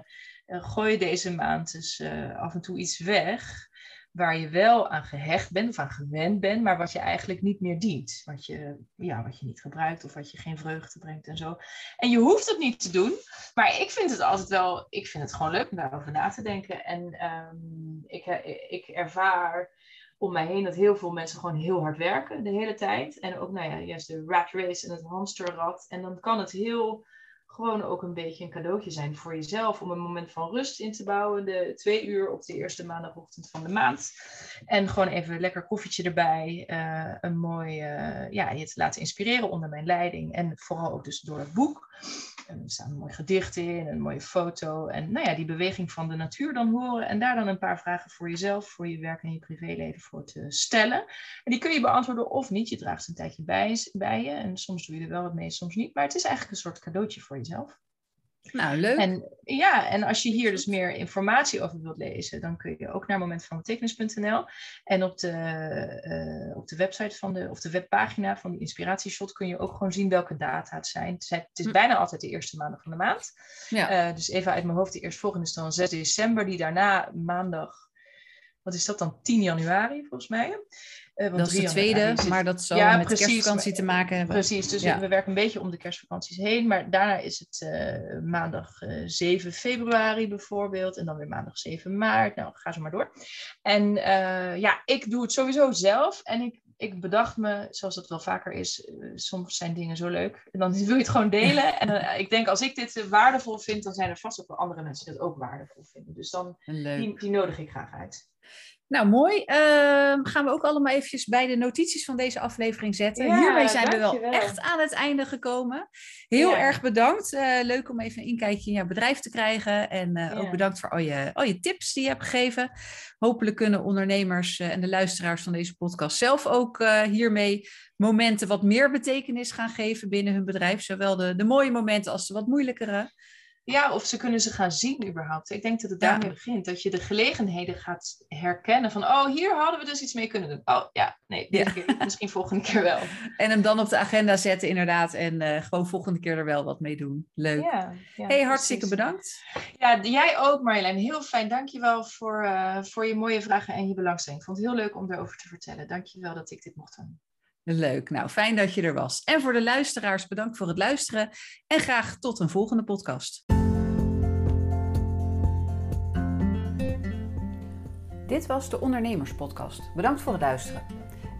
gooi deze maand dus af en toe iets weg waar je wel aan gehecht bent of aan gewend bent, maar wat je eigenlijk niet meer dient. Wat je, ja, wat je niet gebruikt of wat je geen vreugde brengt en zo. En je hoeft het niet te doen, maar ik vind het altijd wel, ik vind het gewoon leuk om daarover na te denken. En um, ik, ik ervaar om mij heen dat heel veel mensen gewoon heel hard werken de hele tijd. En ook, nou ja, juist de rat race en het hamsterrad. En dan kan het heel gewoon ook een beetje een cadeautje zijn voor jezelf. Om een moment van rust in te bouwen. De twee uur op de eerste maandagochtend van de maand. En gewoon even een lekker koffietje erbij. Uh, een mooi, uh, ja, je te laten inspireren onder mijn leiding. En vooral ook dus door het boek. En er staan een mooi gedicht in, een mooie foto. En nou ja, die beweging van de natuur dan horen. En daar dan een paar vragen voor jezelf, voor je werk en je privéleven voor te stellen. En die kun je beantwoorden of niet. Je draagt een tijdje bij, bij je. En soms doe je er wel wat mee, soms niet. Maar het is eigenlijk een soort cadeautje voor jezelf. Nou, leuk. En, ja, en als je hier dus meer informatie over wilt lezen, dan kun je ook naar momentvanbetekenis.nl. En op de, uh, op de website van de, of de webpagina van de inspiratieshot kun je ook gewoon zien welke data het zijn. Het, is hm. bijna altijd de eerste maandag van de maand. Ja. Uh, dus even uit mijn hoofd, de eerstvolgende is dan 6 december, die daarna maandag, wat is dat dan, 10 januari volgens mij. Uh, dat is de tweede, maar dat zal ja, met precies, kerstvakantie te maken hebben. Precies, dus we werken een beetje om de kerstvakanties heen. Maar daarna is het uh, maandag uh, eh, 7 februari bijvoorbeeld. En dan weer maandag 7 maart. Nou, ga zo maar door. En ja, ik doe het sowieso zelf. En ik, ik bedacht me, zoals dat wel vaker is, soms zijn dingen zo leuk. En dan wil je het gewoon delen. en ik denk, als ik dit waardevol vind, dan zijn er vast ook wel andere mensen die het ook waardevol vinden. Dus dan, die, die nodig ik graag uit. Nou, mooi. Uh, gaan we ook allemaal eventjes bij de notities van deze aflevering zetten. Ja, Hiermee zijn we wel echt aan het einde gekomen. Heel erg bedankt. Uh, leuk om even een inkijkje in jouw bedrijf te krijgen. En uh, ook bedankt voor al je, al je tips die je hebt gegeven. Hopelijk kunnen ondernemers eh, en de luisteraars van deze podcast zelf ook hiermee momenten wat meer betekenis gaan geven binnen hun bedrijf. Zowel de, de mooie momenten als de wat moeilijkere. Ja, of ze kunnen ze gaan zien überhaupt. Ik denk dat het daarmee begint. Dat je de gelegenheden gaat herkennen van, oh, hier hadden we dus iets mee kunnen doen. Oh, ja, nee, ja. Keer, misschien volgende keer wel. En hem dan op de agenda zetten inderdaad. En uh, gewoon volgende keer er wel wat mee doen. Leuk. Ja, hey, hartstikke bedankt. Ja, jij ook Marjolein. Heel fijn. Dankjewel voor, uh, voor je mooie vragen en je belangstelling. Ik vond het heel leuk om daarover te vertellen. Dankjewel dat ik dit mocht doen. Leuk. Nou, fijn dat je er was. En voor de luisteraars, bedankt voor het luisteren. En graag tot een volgende podcast. Dit was de Ondernemerspodcast. Bedankt voor het luisteren.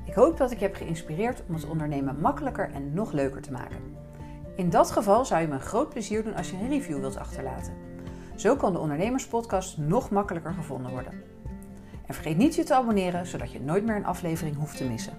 Ik hoop dat ik heb geïnspireerd om het ondernemen makkelijker en nog leuker te maken. In dat geval zou je me een groot plezier doen als je een review wilt achterlaten. Zo kan de Ondernemerspodcast nog makkelijker gevonden worden. En vergeet niet je te abonneren, zodat je nooit meer een aflevering hoeft te missen.